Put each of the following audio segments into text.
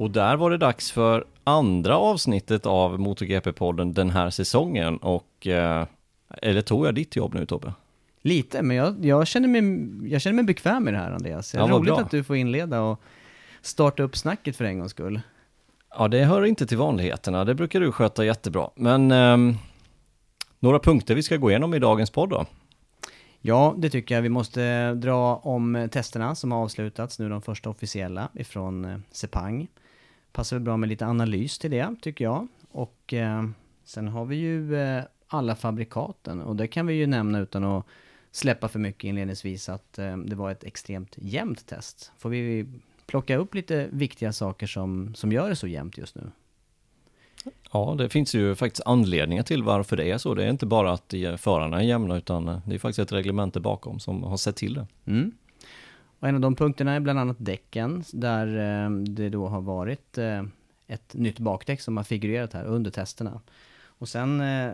Och där var det dags för andra avsnittet av MotoGP-podden den här säsongen och eh, eller tog jag ditt jobb nu Tobbe? Lite, men jag, jag, känner mig, jag känner mig bekväm med det här Andreas. Det är Ja, roligt bra. att du får inleda och starta upp snacket för en gångs skull. Ja, det hör inte till vanligheterna, det brukar du sköta jättebra. Men ehm, några punkter vi ska gå igenom i dagens podd då? Ja, det tycker jag. Vi måste dra om testerna som har avslutats nu, de första officiella ifrån eh, Sepang. Passar bra med lite analys till det, tycker jag. Och eh, sen har vi ju eh, alla fabrikaten och det kan vi ju nämna utan att släppa för mycket inledningsvis att eh, det var ett extremt jämnt test. Får vi plocka upp lite viktiga saker som, som gör det så jämnt just nu? Ja, det finns ju faktiskt anledningar till varför det är så. Det är inte bara att förarna är jämna, utan det är faktiskt ett reglemente bakom som har sett till det. Mm. Och en av de punkterna är bland annat däcken, där eh, det då har varit eh, ett nytt bakdäck som har figurerat här under testerna. Och sen eh,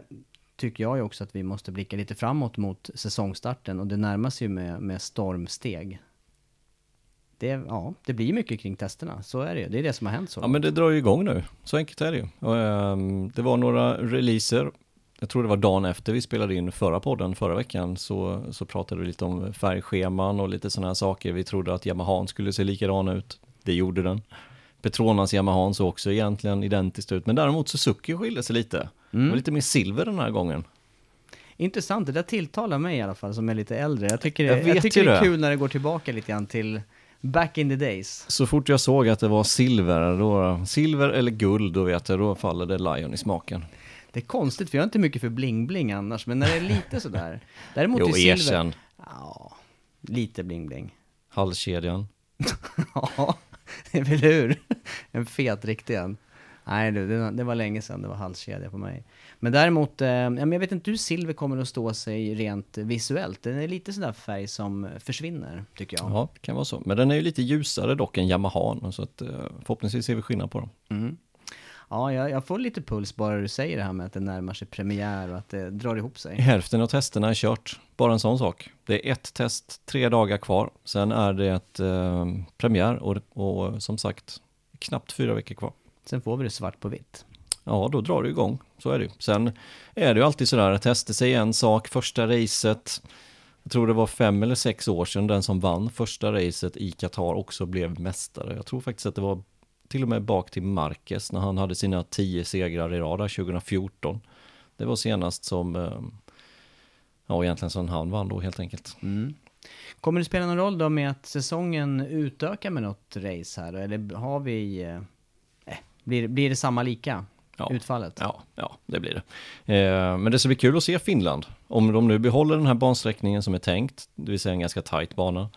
tycker jag ju också att vi måste blicka lite framåt mot säsongstarten och det närmar sig ju med, med stormsteg. Det, ja, det blir mycket kring testerna, så är det ju. Det är det som har hänt så. Ja, men det drar ju igång nu. Så enkelt är det ju. Ehm, det var några releaser. Jag tror det var dagen efter vi spelade in förra podden förra veckan så, så pratade vi lite om färgscheman och lite sådana här saker. Vi trodde att Yamahan skulle se likadan ut. Det gjorde den. Petronas Yamahan såg också egentligen identiskt ut. Men däremot Suzuki skilde sig lite. Det var lite mer silver den här gången. Intressant, det där tilltalar mig i alla fall som är lite äldre. Jag tycker, det, Jag jag tycker det är kul när det går tillbaka lite grann till back in the days. Så fort jag såg att det var silver, då, silver eller guld, då vet jag, då faller det Lion i smaken. Det är konstigt, för jag är inte mycket för bling-bling annars, men när det är lite sådär. Däremot Jo, är silver... erkänn. Ja, lite bling-bling. Halskedjan. Ja, eller hur? En fet riktig en. Nej du, det, det var länge sedan det var halskedja på mig. Men däremot, eh, jag vet inte hur silver kommer att stå sig rent visuellt. Den är lite sån där färg som försvinner, tycker jag. Ja, det kan vara så. Men den är ju lite ljusare dock än Yamahan, så att eh, förhoppningsvis ser vi skillnad på dem. Mm. Ja, jag, jag får lite puls bara du säger det här med att det närmar sig premiär och att det drar ihop sig. Hälften av testerna är kört, bara en sån sak. Det är ett test, tre dagar kvar. Sen är det ett eh, premiär och, och som sagt knappt fyra veckor kvar. Sen får vi det svart på vitt. Ja, då drar det igång. Så är det ju. Sen är det ju alltid sådär, att testa sig en sak, första racet. Jag tror det var fem eller sex år sedan den som vann första racet i Qatar också blev mästare. Jag tror faktiskt att det var till och med bak till Marquez när han hade sina tio segrar i rad där 2014. Det var senast som, eh, ja egentligen som han vann då helt enkelt. Mm. Kommer det spela någon roll då med att säsongen utökar med något race här? Eller har vi... Eh, eh, blir, blir det samma lika? Ja. Utfallet? Ja, ja, det blir det. Eh, men det ska bli kul att se Finland. Om de nu behåller den här bansträckningen som är tänkt, det vill säga en ganska tajt bana.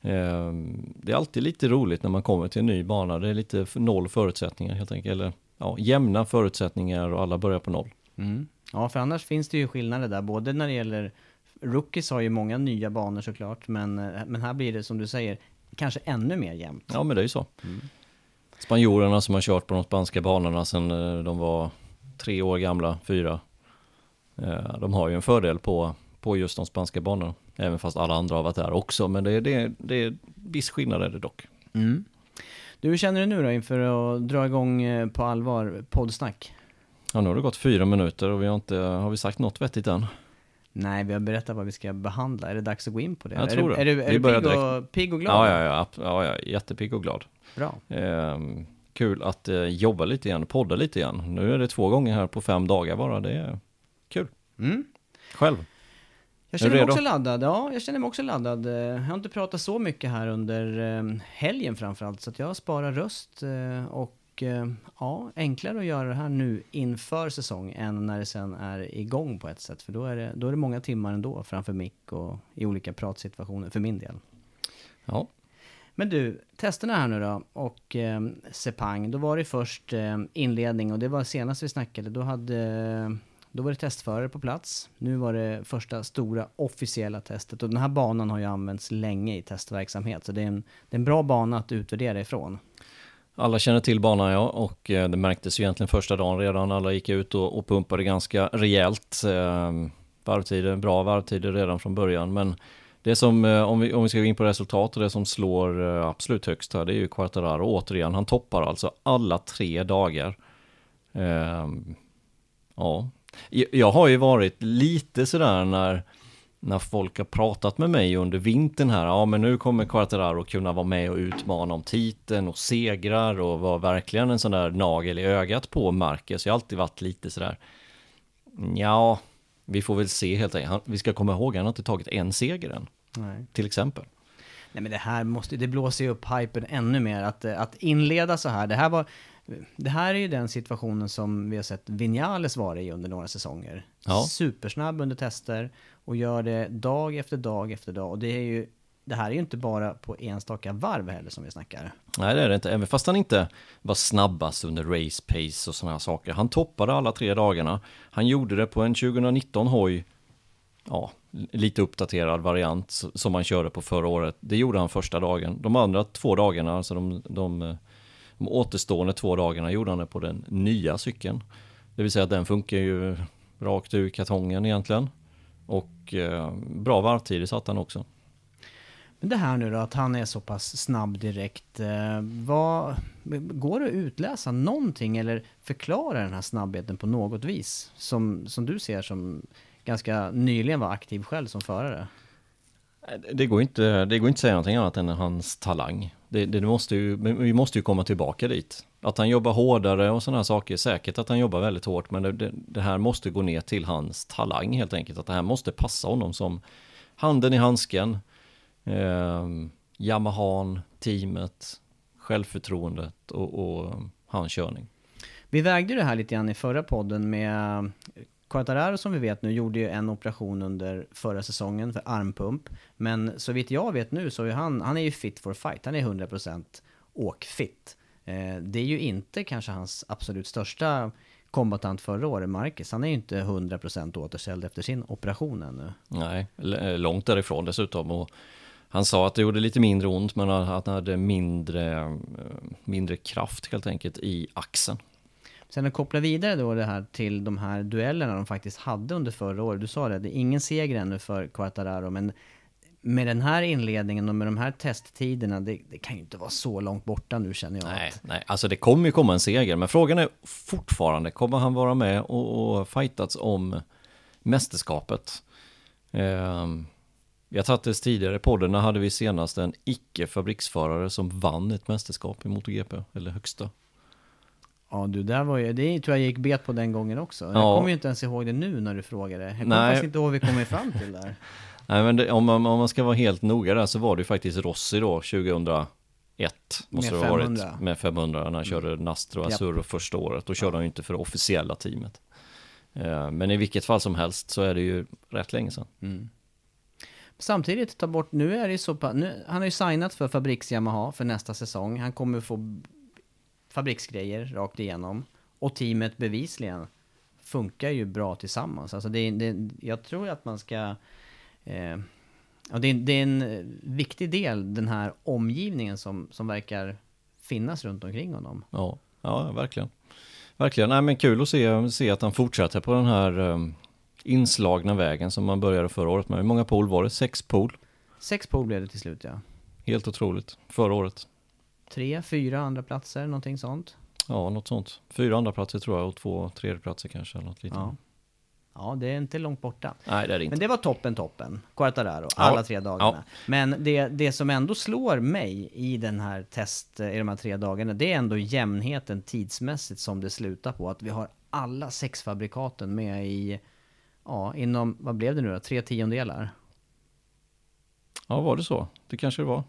Eh, det är alltid lite roligt när man kommer till en ny bana. Det är lite noll förutsättningar helt enkelt. Eller ja, jämna förutsättningar och alla börjar på noll. Mm. Ja, för annars finns det ju skillnader där, både när det gäller Rookies har ju många nya banor såklart, men, eh, men här blir det som du säger, kanske ännu mer jämnt. Ja, men det är ju så. Mm. Spanjorerna som har kört på de spanska banorna sedan eh, de var tre år gamla, fyra. Eh, de har ju en fördel på, på just de spanska banorna. Även fast alla andra har varit där också. Men det, är, det, det är viss skillnad är det dock. Mm. Du, hur känner du nu då inför att dra igång eh, på allvar poddsnack? Ja, nu har det gått fyra minuter och vi har inte, har vi sagt något vettigt än? Nej, vi har berättat vad vi ska behandla. Är det dags att gå in på det? Jag tror det. Är du, är vi du pigg, och, pigg och glad? Ja, ja, ja, ja, ja jättepigg och glad. Bra. Ehm, kul att eh, jobba lite igen, podda lite igen. Nu är det två gånger här på fem dagar bara, det är kul. Mm. Själv? Jag känner mig också laddad, ja, jag känner mig också laddad. Jag har inte pratat så mycket här under ehm, helgen framförallt, så att jag sparar röst eh, och eh, ja, enklare att göra det här nu inför säsong än när det sen är igång på ett sätt. För då är det, då är det många timmar ändå framför mick och i olika pratsituationer, för min del. Ja, men du, testerna här nu då och eh, Sepang, då var det först eh, inledning och det var senast vi snackade, då hade då var det testförare på plats. Nu var det första stora officiella testet och den här banan har ju använts länge i testverksamhet så det är en, det är en bra bana att utvärdera ifrån. Alla känner till banan ja och eh, det märktes ju egentligen första dagen redan. Alla gick ut och, och pumpade ganska rejält. Ehm, varvtider, bra varvtider redan från början men det som, eh, om vi, om vi ska gå in på resultat och det som slår eh, absolut högst här, det är ju Quartararo återigen. Han toppar alltså alla tre dagar. Ehm, ja, jag har ju varit lite sådär när, när folk har pratat med mig under vintern här. Ja, men nu kommer Quartararo kunna vara med och utmana om titeln och segrar och vara verkligen en sån där nagel i ögat på Marcus. Jag har alltid varit lite sådär. Ja, vi får väl se helt enkelt. Vi ska komma ihåg, han har inte tagit en seger än. Nej. Till exempel. Nej men det här måste, det blåser ju upp hypen ännu mer. Att, att inleda så här, det här var, det här är ju den situationen som vi har sett Vinales vara i under några säsonger. Ja. Supersnabb under tester och gör det dag efter dag efter dag. Och det är ju det här är ju inte bara på enstaka varv heller som vi snackar. Nej det är det inte, även fast han inte var snabbast under race pace och sådana saker. Han toppade alla tre dagarna. Han gjorde det på en 2019 hoj, ja, lite uppdaterad variant som han körde på förra året. Det gjorde han första dagen. De andra två dagarna, alltså de, de, de återstående två dagarna gjorde han det på den nya cykeln. Det vill säga att den funkar ju rakt ur kartongen egentligen. Och eh, bra varvtider satt han också. Men det här nu då, att han är så pass snabb direkt. Eh, vad, går det att utläsa någonting eller förklara den här snabbheten på något vis? Som, som du ser som ganska nyligen var aktiv själv som förare. Det går inte, det går inte att säga någonting annat än hans talang. Det, det måste ju, vi måste ju komma tillbaka dit. Att han jobbar hårdare och sådana saker, säkert att han jobbar väldigt hårt, men det, det, här måste gå ner till hans talang helt enkelt. Att det här måste passa honom som handen i handsken, eh, Yamahan, teamet, självförtroendet och, och hans körning. Vi vägde det här lite grann i förra podden med Quartararo som vi vet nu gjorde ju en operation under förra säsongen för armpump. Men så vitt jag vet nu så är han, han är ju fit for fight. Han är 100% åkfit. Eh, det är ju inte kanske hans absolut största kombatant förra året, Marcus. Han är ju inte 100% återställd efter sin operation ännu. Nej, eh, långt därifrån dessutom. Och han sa att det gjorde lite mindre ont, men att han hade mindre, eh, mindre kraft helt enkelt i axeln. Sen att koppla vidare då det här till de här duellerna de faktiskt hade under förra året. Du sa det, det är ingen seger ännu för Quartararo, men med den här inledningen och med de här testtiderna, det, det, kan ju inte vara så långt borta nu känner jag. Nej, att... nej, alltså det kommer ju komma en seger, men frågan är fortfarande, kommer han vara med och, och fightats om mästerskapet? Eh, jag tagit det tidigare i podden, när hade vi senast en icke-fabriksförare som vann ett mästerskap i MotoGP, eller högsta Ja du, där var ju, det tror jag gick bet på den gången också. Jag kommer ju inte ens ihåg det nu när du frågade. Jag kommer faktiskt inte ihåg vad vi kommer fram till där. Nej men det, om, man, om man ska vara helt noga där så var det ju faktiskt Rossi då 2001. Måste med det ha 500. varit. Med 500 när han mm. körde Nastro Azurro yep. första året. Då körde ja. han ju inte för det officiella teamet. Uh, men i vilket fall som helst så är det ju rätt länge sedan. Mm. Samtidigt ta bort, nu är det ju så pa- nu, han har ju signat för Fabriks Yamaha för nästa säsong. Han kommer få fabriksgrejer rakt igenom. Och teamet bevisligen funkar ju bra tillsammans. Alltså det, det, jag tror att man ska... Eh, ja, det, det är en viktig del, den här omgivningen som, som verkar finnas runt omkring honom. Ja, ja verkligen. Verkligen, nej men kul att se, se att han fortsätter på den här um, inslagna vägen som man började förra året med. Hur många pool var det? Sex pool? Sex pole blev det till slut ja. Helt otroligt. Förra året. Tre, fyra andra platser, någonting sånt. Ja, något sånt. Fyra andra platser tror jag och två tredjeplatser kanske. Eller något Ja. ja, det är inte långt borta. Nej, det är det inte. Men det var toppen, toppen. Quartararo, alla Ja. tre dagarna. Men det, det som ändå slår mig i den här test, i de här tre dagarna, det är ändå jämnheten tidsmässigt som det slutar på. Att vi har alla sex fabrikaten med i, ja, inom, vad blev det nu då? Tre tiondelar? Ja, var det så? Det kanske det var.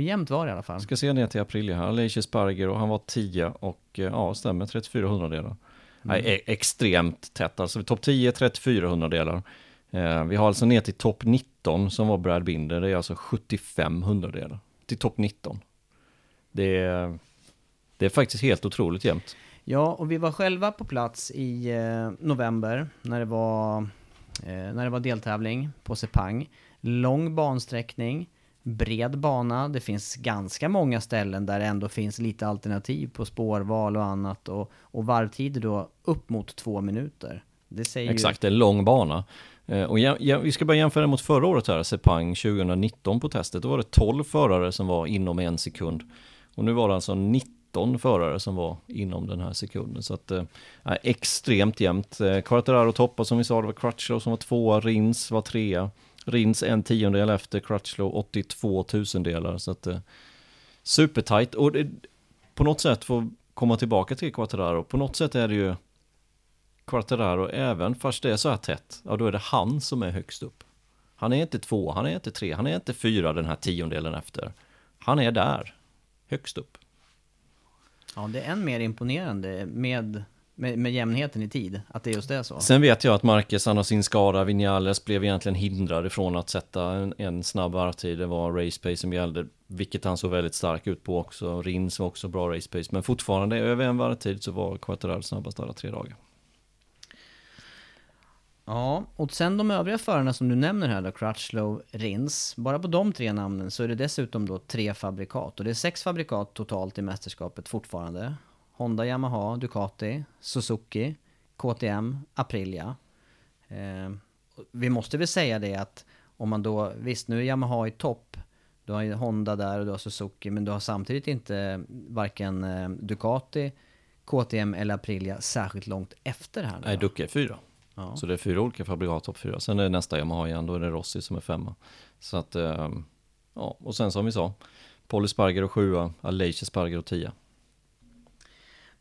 Jämnt var det i alla fall. Ska se ner till april här. Leiche Sparger och han var 10 och eh, ja, stämmer 34 hundradelar. Nej, e- extremt tätt alltså. Topp 10, 34 hundradelar. Eh, vi har alltså ner till topp 19 som var Brad Binder. Det är alltså 75 hundradelar till topp 19. Det är, det är faktiskt helt otroligt jämnt. Ja, och vi var själva på plats i eh, november när det var, eh, när det var deltävling på Sepang. Lång bansträckning, bred bana, det finns ganska många ställen där det ändå finns lite alternativ på spårval och annat och, och varvtider då upp mot två minuter. Det säger Exakt, det är en lång bana. Eh, och jäm, jäm, vi ska bara jämföra mot förra året här, Sepang 2019 på testet. Då var det 12 förare som var inom en sekund. Och nu var det alltså 19 förare som var inom den här sekunden. Så att, eh, extremt jämnt. Eh, Quartararo toppar som vi sa, det var Crutchlow som var tvåa, Rins var trea. Rins en tiondel efter, Crutchlow 82 tusendelar. Så att, eh, supertight. Och det, på något sätt, för att komma tillbaka till Quattararo, på något sätt är det ju Quattararo även fast det är så här tätt, ja då är det han som är högst upp. Han är inte två, han är inte tre, han är inte fyra den här tiondelen efter. Han är där, högst upp. Ja, det är än mer imponerande med, med, med jämnheten i tid, att det just är så. Sen vet jag att Marquez, han har sin skada, Vinales blev egentligen hindrad ifrån att sätta en, en snabb varvtid. Det var race pace som gällde, vilket han såg väldigt stark ut på också. Rins var också bra race pace, men fortfarande över en varvtid så var Quartararo snabbast alla tre dagar. Ja, och sen de övriga förarna som du nämner här då, Crutchlow, Rins. Bara på de tre namnen så är det dessutom då tre fabrikat. Och det är sex fabrikat totalt i mästerskapet fortfarande. Honda, Yamaha, Ducati, Suzuki, KTM, Aprilia. Eh, vi måste väl säga det att om man då, visst nu är Yamaha i topp. Du har ju Honda där och du har Suzuki, men du har samtidigt inte varken eh, Ducati, KTM eller Aprilia särskilt långt efter här. nu Nej. Ducke är fyra. Ja. Så det är fyra olika fabrikat, topp fyra. Sen är det nästa Yamaha igen, då är det Rossi som är femma. Så att, ehm, ja, och sen som vi sa, Polly Sparger och sjua, Aleiche Sparger och tia.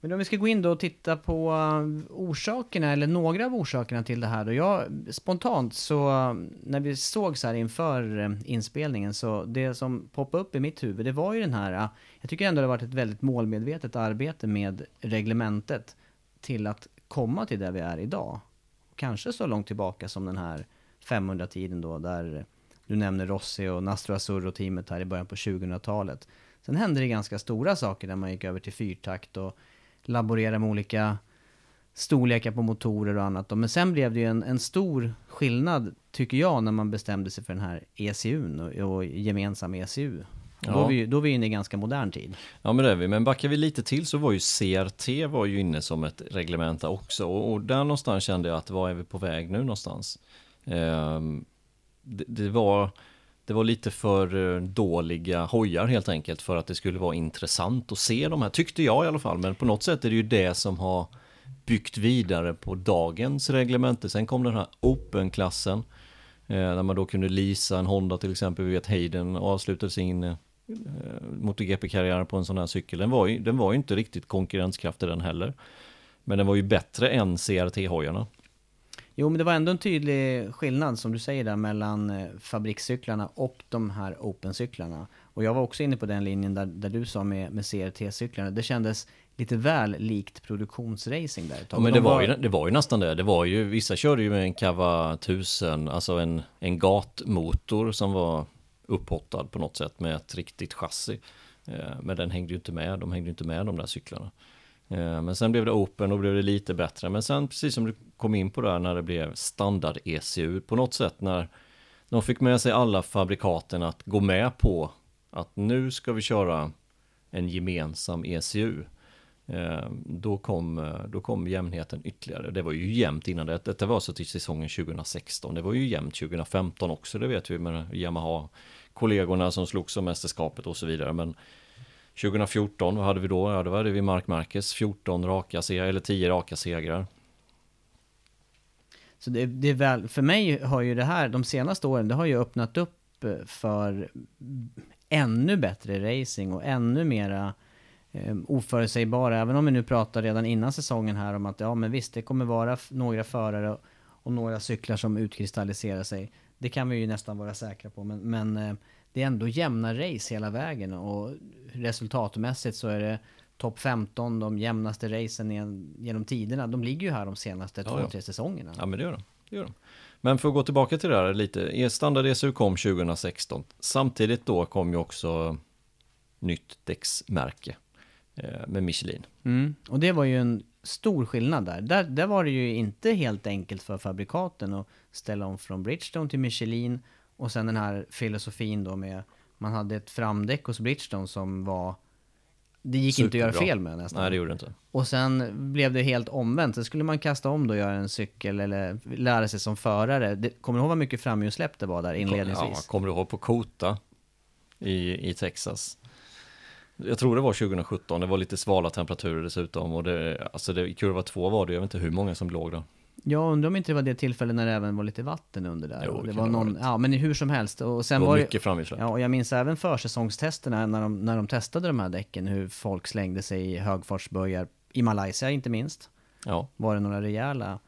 Men om vi ska gå in då och titta på eh, orsakerna, eller några av orsakerna till det här då. Jag, spontant så, eh, när vi såg så här inför eh, inspelningen, så det som poppade upp i mitt huvud, det var ju den här, jag tycker ändå det har varit ett väldigt målmedvetet arbete med reglementet till att komma till där vi är idag. Kanske så långt tillbaka som den här 500-tiden då, där du nämner Rossi och Nastro Azzurro-teamet här i början på 2000-talet. Sen hände det ganska stora saker när man gick över till fyrtakt och laborera med olika storlekar på motorer och annat. då. Men sen blev det ju en, en stor skillnad, tycker jag, när man bestämde sig för den här ECUn och, och gemensam ECU. Och Då, Ja. är vi, då är vi inne i ganska modern tid. Ja men det är vi, men backar vi lite till så var ju CRT var ju inne som ett reglement också och, och där någonstans kände jag att var är vi på väg nu någonstans? Ehm, det, det var det var lite för eh, dåliga hojar helt enkelt för att det skulle vara intressant att se de här, tyckte jag i alla fall. Men på något sätt är det ju det som har byggt vidare på dagens reglemente. Sen kom den här Open-klassen, eh, där man då kunde leasa en Honda till exempel. Vi vet Hayden avslutade sin eh, MotoGP-karriär på en sån här cykel. Den var, ju, den var ju inte riktigt konkurrenskraftig den heller. Men den var ju bättre än CRT-hojarna. Jo, men det var ändå en tydlig skillnad som du säger där mellan eh, fabrikscyklarna och de här Open-cyklarna. Och jag var också inne på den linjen där, där du sa med, med CRT-cyklarna. Det kändes lite väl likt produktionsracing där. Ja, men De det var, ju, det var ju nästan det. Det var ju, vissa körde ju med en Cava 1000, alltså en, en gatmotor som var upphottad på något sätt med ett riktigt chassi. Eh, Men den hängde ju inte med, de hängde ju inte med de där cyklarna. Eh, men sen blev det Open och blev det lite bättre. Men sen precis som du kom in på där när det blev standard ECU på något sätt när de fick med sig alla fabrikaten att gå med på att nu ska vi köra en gemensam ECU. Eh, då kom, eh, då kom jämnheten ytterligare. Det var ju jämnt innan det. Detta var så till säsongen 2016. Det var ju jämnt 2015 också. Det vet vi med Yamaha kollegorna som slogs om mästerskapet och så vidare. Men 2014, vad hade vi då? Ja, då hade vi Mark Marquez 14 raka segrar, eller 10 raka segrar. Så det, det är väl, för mig har ju det här, de senaste åren, det har ju öppnat upp eh, för ännu bättre racing och ännu mera eh, oförutsägbara. Även om vi nu pratar redan innan säsongen här om att ja men visst, det kommer vara några förare och några cyklar som utkristalliserar sig. Det kan vi ju nästan vara säkra på, men, men eh, det är ändå jämna race hela vägen och resultatmässigt så är det topp 15, de jämnaste racen gen- genom tiderna. De ligger ju här de senaste Ja, två, ja. tre säsongerna. Ja, men det gör de. Det gör de. Men för att gå tillbaka till det här lite. Standard ECU kom 2016. Samtidigt då kom ju också nytt däcksmärke eh, med Michelin. Mm. Och det var ju en stor skillnad där. där. Där var det ju inte helt enkelt för fabrikaten att ställa om från Bridgestone till Michelin och sen den här filosofin då med man hade ett framdäck hos Bridgestone som var det gick inte att göra Superbra. fel med nästan. Nej, det gjorde inte. Och sen blev det helt omvänt. Sen skulle man kasta om då och göra en cykel eller lära sig som förare. Det, kommer du ihåg vad mycket framhjulssläpp det var där Ja, inledningsvis? kommer du ihåg på Kota i, i Texas? Jag tror det var 2017, det var lite svala temperaturer dessutom och det, alltså det, i kurva två var det, jag vet inte hur många som låg där. Jag undrar om inte det var det tillfället när det även var lite vatten under där. Jo, det det var någon, ja men hur som helst. Och sen Det var var mycket framhjulssläpp. Ja, och jag minns även försäsongstesterna när de, när de testade de här däcken, hur folk slängde sig i högfartsböjar, i Malaysia inte minst, Ja, var det några rejäla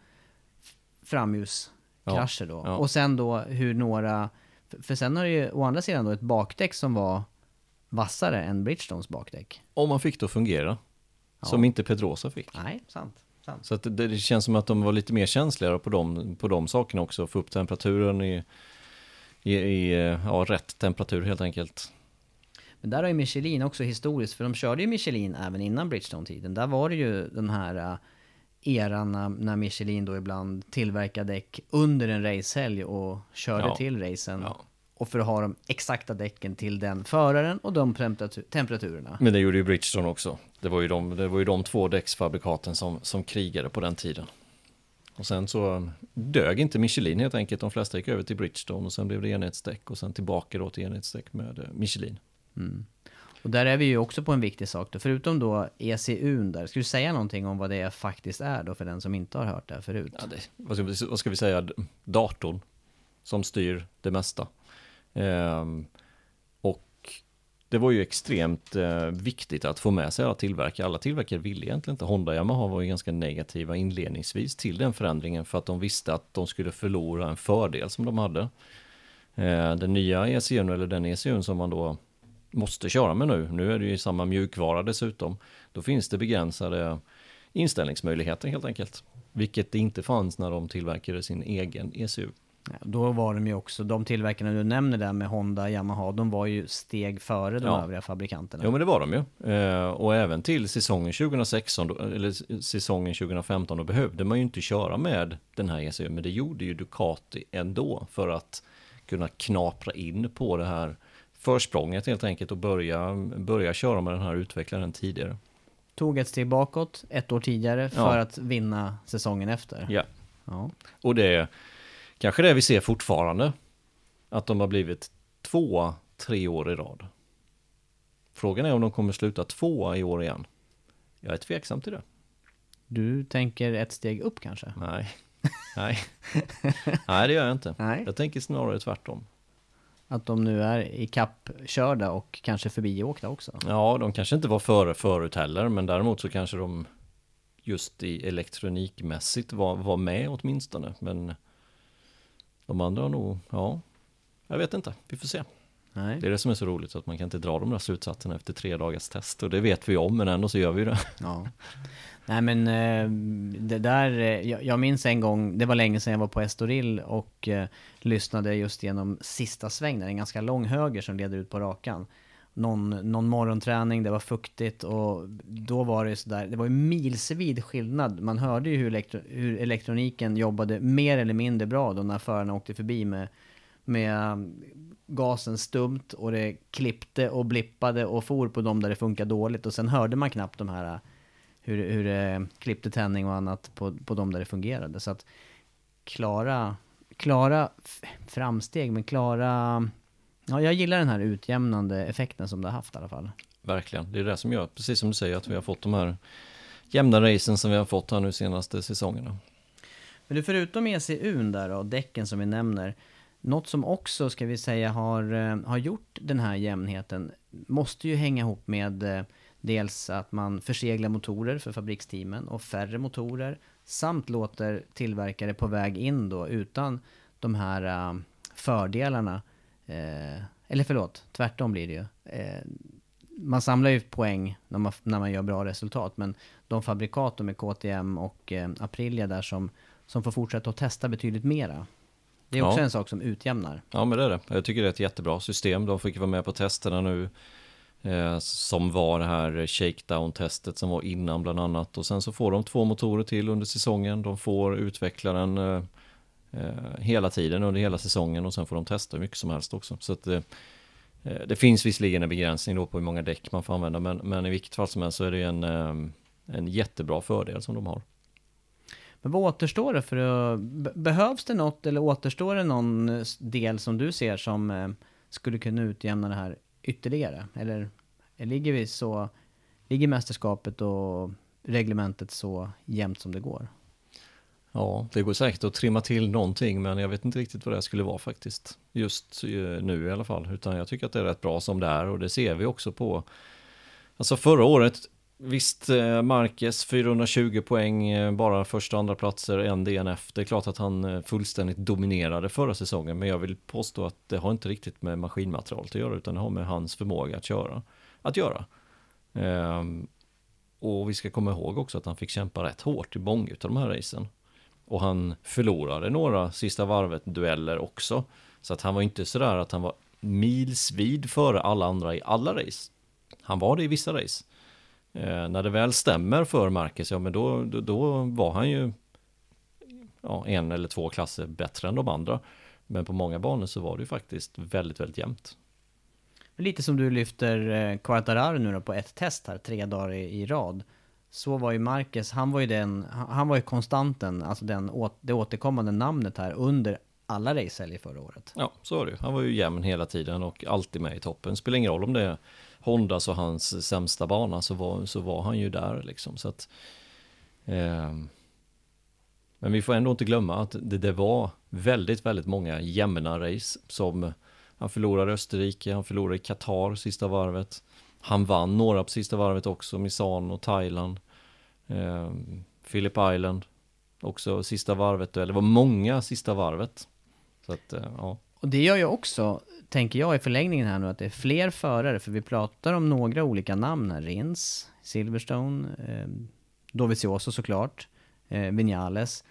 framljuskrascher då. ja. Och sen då hur några, för, för sen har det ju å andra sidan då ett bakdäck som var vassare än Bridgestones bakdäck. om man fick det att fungera. Som inte Pedrosa fick. Nej, sant. Så det, det känns som att de var lite mer känsliga på de, på de sakerna också. Få upp temperaturen i, i, i ja, rätt temperatur helt enkelt. Men där har ju Michelin också historiskt, för de körde ju Michelin även innan Bridgestone-tiden. Där var det ju den här äh, eran när, när Michelin då ibland tillverkade däck under en racehelg och körde Ja. till racen. Ja. Och för att ha de exakta däcken till den föraren och de temperatur- temperaturerna. Men det gjorde ju Bridgestone också. Det var ju de, det var ju de två däcksfabrikaten som, som krigade på den tiden. Och sen så dög inte Michelin helt enkelt. De flesta gick över till Bridgestone och sen blev det enhetsdäck och sen tillbaka då till enhetsdäck med eh, Michelin. Och där är vi ju också på en viktig sak då. Förutom då ECUn där. Ska du säga någonting om vad det faktiskt är då för den som inte har hört det här förut? Ja, det, vad, ska vi, vad ska vi säga? Datorn som styr det mesta. Ehm, och det var ju extremt eh, viktigt att få med sig alla tillverkare. Alla tillverkare ville egentligen inte. Honda och Yamaha var ju ganska negativa inledningsvis till den förändringen för att de visste att de skulle förlora en fördel som de hade. Eh, den nya ECUn eller den ECUn som man då måste köra med nu. Nu är det ju samma mjukvara dessutom. Då finns det begränsade inställningsmöjligheter helt enkelt. Vilket det inte fanns när de tillverkade sin egen ECU. Då var de ju också, de tillverkarna du nämner där med Honda, Yamaha, de var ju steg före de Ja. övriga fabrikanterna. Jo men det var de ju. Eh, och även till säsongen 2016, då, eller säsongen 2015, då behövde man ju inte köra med den här ECU. Men det gjorde ju Ducati ändå för att kunna knapra in på det här försprånget helt enkelt och börja, börja köra med den här utvecklaren tidigare. Tog ett steg bakåt, ett år tidigare, för Ja. att vinna säsongen efter. Ja. Ja. Och det kanske det vi ser fortfarande. Att de har blivit två, tre år i rad. Frågan är om de kommer sluta tvåa i år igen. Jag är tveksam till det. Du tänker ett steg upp kanske? Nej, nej. nej det gör jag inte. Nej. Jag tänker snarare tvärtom. Att de nu är i körda och kanske förbiåkta också? Ja, de kanske inte var före förut heller, men däremot så kanske de just i elektronikmässigt var, var med åtminstone. Men de andra har nog, ja, jag vet inte, vi får se. Nej. Det är det som är så roligt, att man kan inte dra de där slutsatserna efter tre dagars test. Och det vet vi om, men ändå så gör vi det. Ja. Nej men eh, det där, eh, jag, minns en gång, det var länge sedan jag var på Estoril och eh, lyssnade just genom sista sväng, där, en ganska lång höger som leder ut på rakan. Någon, någon morgonträning, det var fuktigt och då var det sådär, det var ju milsvid skillnad. Man hörde ju hur, elektro, hur elektroniken jobbade mer eller mindre bra då när förarna åkte förbi med, med um, gasen stumt och det klippte och blippade och for på dem där det funkade dåligt och sen hörde man knappt de här uh, hur, hur det klippte tändning och annat på, på dem där det fungerade. Så att klara, klara framsteg, men klara... Um, Ja, jag gillar den här utjämnande effekten som det har haft i alla fall. Verkligen, det är det som gör, precis som du säger, att vi har fått de här jämna racen som vi har fått här nu senaste säsongerna. Men du, förutom ECUn där och däcken som vi nämner, något som också, ska vi säga, har, eh, har gjort den här jämnheten, måste ju hänga ihop med eh, dels att man förseglar motorer för fabriksteamen och färre motorer, samt låter tillverkare på väg in då utan de här eh, fördelarna, eh, eller förlåt, tvärtom blir det ju. Eh, man samlar ju poäng när man, när man gör bra resultat, men de fabrikat med KTM och eh, Aprilia där som, som får fortsätta att testa betydligt mera. Det är också Ja. en sak som utjämnar. Ja men det är det. Jag tycker det är ett jättebra system. De fick vara med på testerna nu. Eh, som var det här shakedown-testet som var innan bland annat. Och sen så får de två motorer till under säsongen. De får utveckla den eh, Eh, hela tiden under hela säsongen. Och sen får de testa hur mycket som helst också. Så att eh, eh, det finns visserligen en begränsning då på hur många däck man får använda. Men, men i vilket fall som helst så är det en, en jättebra fördel som de har. Men vad återstår det för att... Behövs det något eller återstår det någon del som du ser som skulle kunna utjämna det här ytterligare? Eller, eller ligger vi så... Ligger mästerskapet och reglementet så jämnt som det går? Ja, det går säkert att trimma till någonting, men jag vet inte riktigt vad det skulle vara faktiskt. Just eh, nu i alla fall, utan jag tycker att det är rätt bra som det är och det ser vi också på. Alltså förra året, visst, eh, Marquez 420 poäng, eh, bara första och andra platser, en DNF. Det är klart att han fullständigt dominerade förra säsongen, men jag vill påstå att det har inte riktigt med maskinmaterialet att göra, utan det har med hans förmåga att köra, att göra. Ehm, och vi ska komma ihåg också att han fick kämpa rätt hårt i många av de här racen. Och han förlorade några sista varvet dueller också. Så att han var inte sådär att han var milsvid före alla andra i alla race. Han var det i vissa race. Eh, när det väl stämmer för Marcus, ja men då, då, då var han ju ja, en eller två klasser bättre än de andra. Men på många banor så var det ju faktiskt väldigt, väldigt jämnt. Lite som du lyfter eh, Quartararo nu då på ett test här, tre dagar i, i rad. Så var ju Marcus, han var ju den, han var ju konstanten, alltså den, det återkommande namnet här under alla racehelger förra året. Ja, så var det ju. Han var ju jämn hela tiden och alltid med i toppen. Spelar ingen roll om det är Hondas och hans sämsta bana så var, så var han ju där liksom. Så att, eh, men vi får ändå inte glömma att det, det var väldigt, väldigt många jämna race som han förlorade Österrike, han förlorade Qatar sista varvet. Han vann några på sista varvet också, Misano, Thailand, Eh, Philip Island också sista varvet, eller det var många sista varvet. Så att, eh, ja. Och det gör ju också, tänker jag i förlängningen här nu, att det är fler förare, för vi pratar om några olika namn här. Rins, Silverstone, eh, Dovizioso såklart, eh, Vinales,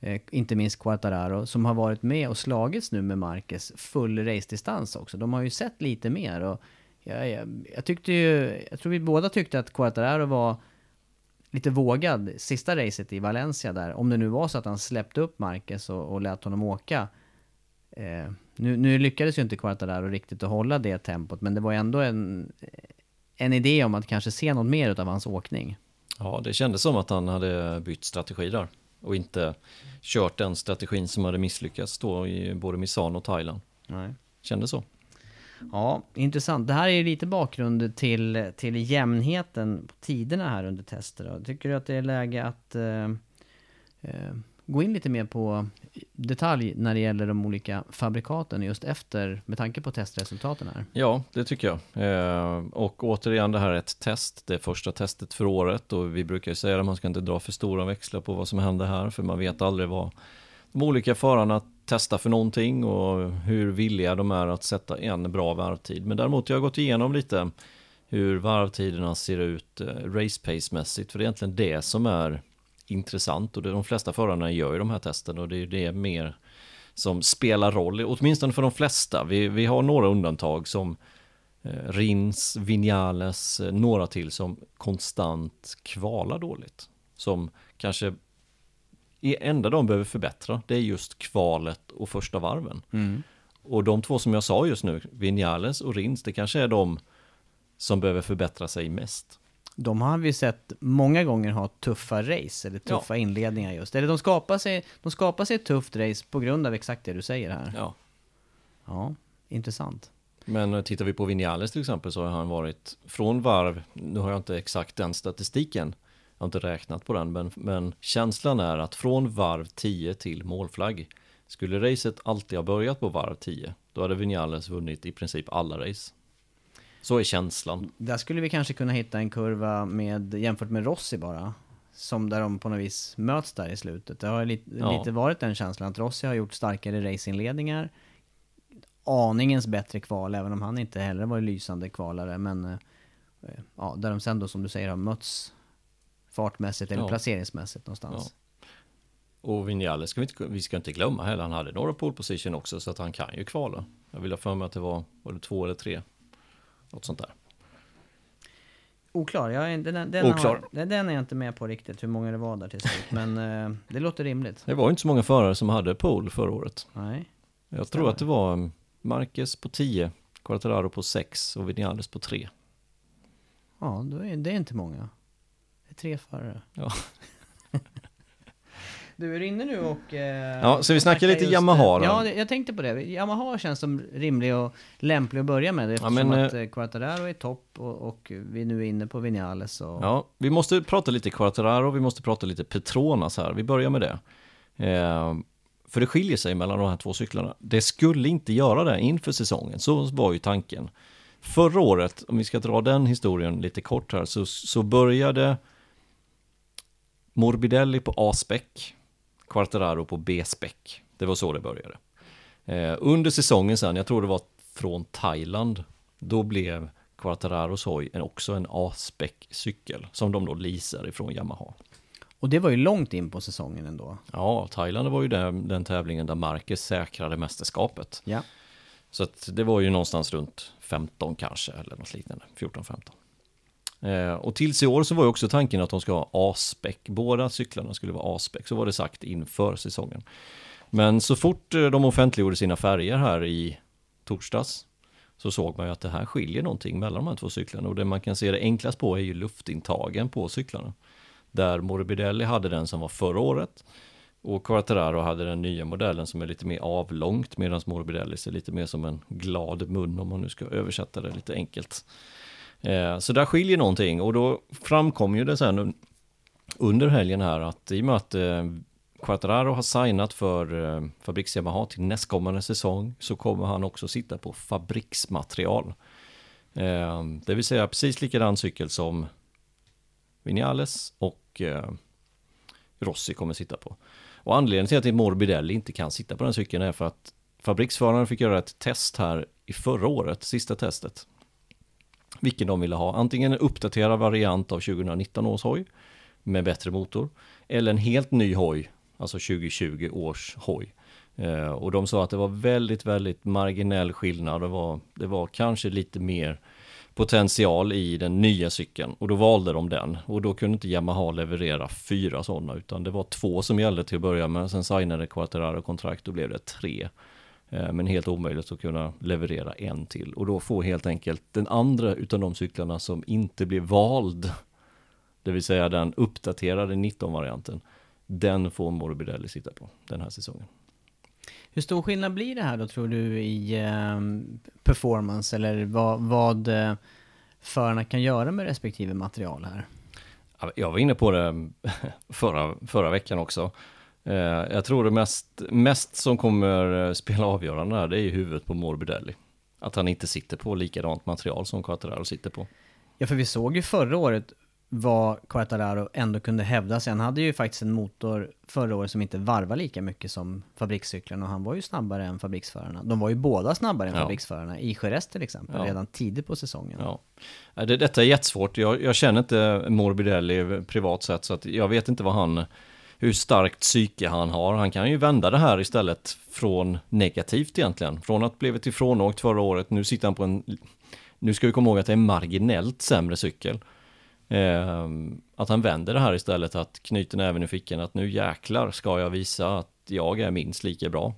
eh, inte minst Quattararo, som har varit med och slagits nu med Marquez full race-distans också. De har ju sett lite mer och jag, jag, jag tyckte ju, jag tror vi båda tyckte att Quattararo var lite vågad sista racet i Valencia där, om det nu var så att han släppte upp Marquez och, och lät honom åka. Eh, nu, nu lyckades ju inte Quartararo riktigt att hålla det tempot, men det var ändå en, en idé om att kanske se något mer av hans åkning. Ja, det kändes som att han hade bytt strategi där och inte kört den strategin som hade misslyckats då i både Misano och Thailand. Nej. Kändes så. Ja, intressant. Det här är ju lite bakgrund till, till jämnheten på tiderna här under tester. då. Tycker du att det är läge att eh, eh, gå in lite mer på detalj när det gäller de olika fabrikaten just efter, med tanke på testresultaten här? Ja, det tycker jag. Eh, och återigen, det här är ett test. Det är första testet för året och vi brukar ju säga att man ska inte dra för stora växlar på vad som händer här, för man vet aldrig vad de olika förarna testa för någonting och hur villiga de är att sätta en bra varvtid. Men däremot jag har gått igenom lite hur varvtiderna ser ut eh, race pace-mässigt, för det är egentligen det som är intressant och det, de flesta förarna gör ju de här testerna och det är det mer som spelar roll, åtminstone för de flesta. Vi, vi har några undantag som eh, Rins, Vinales, eh, några till som konstant kvalar dåligt. Som kanske enda de behöver förbättra, det är just kvalet och första varven. Mm. Och de två som jag sa just nu, Vinales och Rins, det kanske är de som behöver förbättra sig mest. De har vi sett många gånger ha tuffa race, eller tuffa inledningar just. Eller de skapar, sig, de skapar sig ett tufft race på grund av exakt det du säger här. Ja. Ja, intressant. Men eh, tittar vi på Vinales till exempel så har han varit från varv, nu har jag inte exakt den statistiken, jag har inte räknat på den, men, men känslan är att från varv 10 till målflagg, skulle racet alltid ha börjat på varv 10, då hade Vinales vunnit i princip alla race. Så är känslan. Där skulle vi kanske kunna hitta en kurva med, jämfört med Rossi bara. Som där de på något vis möts där i slutet. Det har lite, Ja. lite varit den känslan att Rossi har gjort starkare racinginledningar. Aningens bättre kval, även om han inte heller var lysande kvalare. Men eh, ja, där de sen då som du säger har mötts fartmässigt eller Ja. placeringsmässigt någonstans. Och Vinales ska vi, inte, vi ska inte glömma heller, han hade några pole position också så att han kan ju kvala. Jag vill ha för mig att det var, var det två eller tre? Något sånt där. Oklar, jag den, den, Oklar. Har, den, den är jag inte med på riktigt, hur många det var där till slut. Men eh, det låter rimligt. Det var inte så många förare som hade pole förra året. Nej. Jag tror att det var Marquez på 10, Quartararo på 6 och Vinales på 3. Ja, är, det är inte många. Det är tre förare. Ja. Du är inne nu och... Eh, Ja, så vi snackar lite just, Yamaha då? Ja, jag tänkte på det. Yamaha känns som rimlig och lämplig att börja med. Eftersom men, att eh, eh, Quartararo är topp och, och vi nu är inne på Vinales och... Ja, vi måste prata lite Quartararo, vi måste prata lite Petronas här. Vi börjar med det. Eh, för det skiljer sig mellan de här två cyklarna. Det skulle inte göra det inför säsongen, så var ju tanken. Förra året, om vi ska dra den historien lite kort här, så, så började Morbidelli på A-spec, Quartararo på B-spec. Det var så det började. Eh, under säsongen sen, jag tror det var från Thailand, då blev Quartararos hoj en, också en A-spec cykel som de då leasar ifrån Yamaha. Och det var ju långt in på säsongen ändå. Ja, Thailand var ju den, den tävlingen där Marquez säkrade mästerskapet. Ja. Så det var ju någonstans runt 15 kanske, eller något liknande, 14-15. Eh, och tills i år så var ju också tanken att de ska ha A-spec, båda cyklarna skulle vara A-spec, så var det sagt inför säsongen. Men så fort eh, de offentliggjorde sina färger här i torsdags så såg man ju att det här skiljer någonting mellan de här två cyklarna och det man kan se det enklast på är ju luftintagen på cyklarna. Där Morbidelli hade den som var förra året och Quartararo hade den nya modellen som är lite mer avlångt medan Morbidelli ser lite mer som en glad mun om man nu ska översätta det lite enkelt. Eh, så där skiljer någonting och då framkom ju det sen under helgen här att i och med att eh, har signat för eh, Fabriks Yamaha till nästkommande säsong så kommer han också sitta på fabriksmaterial. Eh, det vill säga precis likadan cykel som Vinales och eh, Rossi kommer sitta på. Och anledningen till att Morbidelli inte kan sitta på den cykeln är för att fabriksföraren fick göra ett test här i förra året, sista testet. Vilken de ville ha, antingen en uppdaterad variant av 2019 års hoj med bättre motor eller en helt ny hoj, alltså 2020 års hoj. Eh, och de sa att det var väldigt, väldigt marginell skillnad. Det var, det var kanske lite mer potential i den nya cykeln och då valde de den och då kunde inte Yamaha leverera fyra sådana utan det var två som gällde till att börja med sen signade Quattararo kontrakt och blev det tre men helt omöjligt att kunna leverera en till och då får helt enkelt den andra utav de cyklarna som inte blir vald det vill säga den uppdaterade 19-varianten den får Morbidelli sitta på den här säsongen. Hur stor skillnad blir det här då tror du i eh, performance eller vad, vad eh, förarna kan göra med respektive material här? Ja, Jag var inne på det förra, förra veckan också. Eh, Jag tror det mest, mest som kommer eh, spela avgörande här, det är ju huvudet på Morbidelli. Att han inte sitter på likadant material som Quattararo sitter på. Ja, för vi såg ju förra året vad Quartararo ändå kunde hävda sig. Han hade ju faktiskt en motor förra året som inte varvar lika mycket som fabrikscyklarna och han var ju snabbare än fabriksförarna. De var ju båda snabbare än Ja. fabriksförarna i Jerez till exempel, Ja. redan tidigt på säsongen. Ja. Ja, Det, detta är jättesvårt. Jag, jag känner inte Morbidelli privat sett så att jag vet inte vad han, hur starkt psyke han har. Han kan ju vända det här istället från negativt egentligen. Från att blivit ifrånåkt förra året, nu sitter han på en, nu ska vi komma ihåg att det är en marginellt sämre cykel. Eh, att han vänder det här istället, att knyter näven i fickan, att nu jäklar ska jag visa att jag är minst lika bra.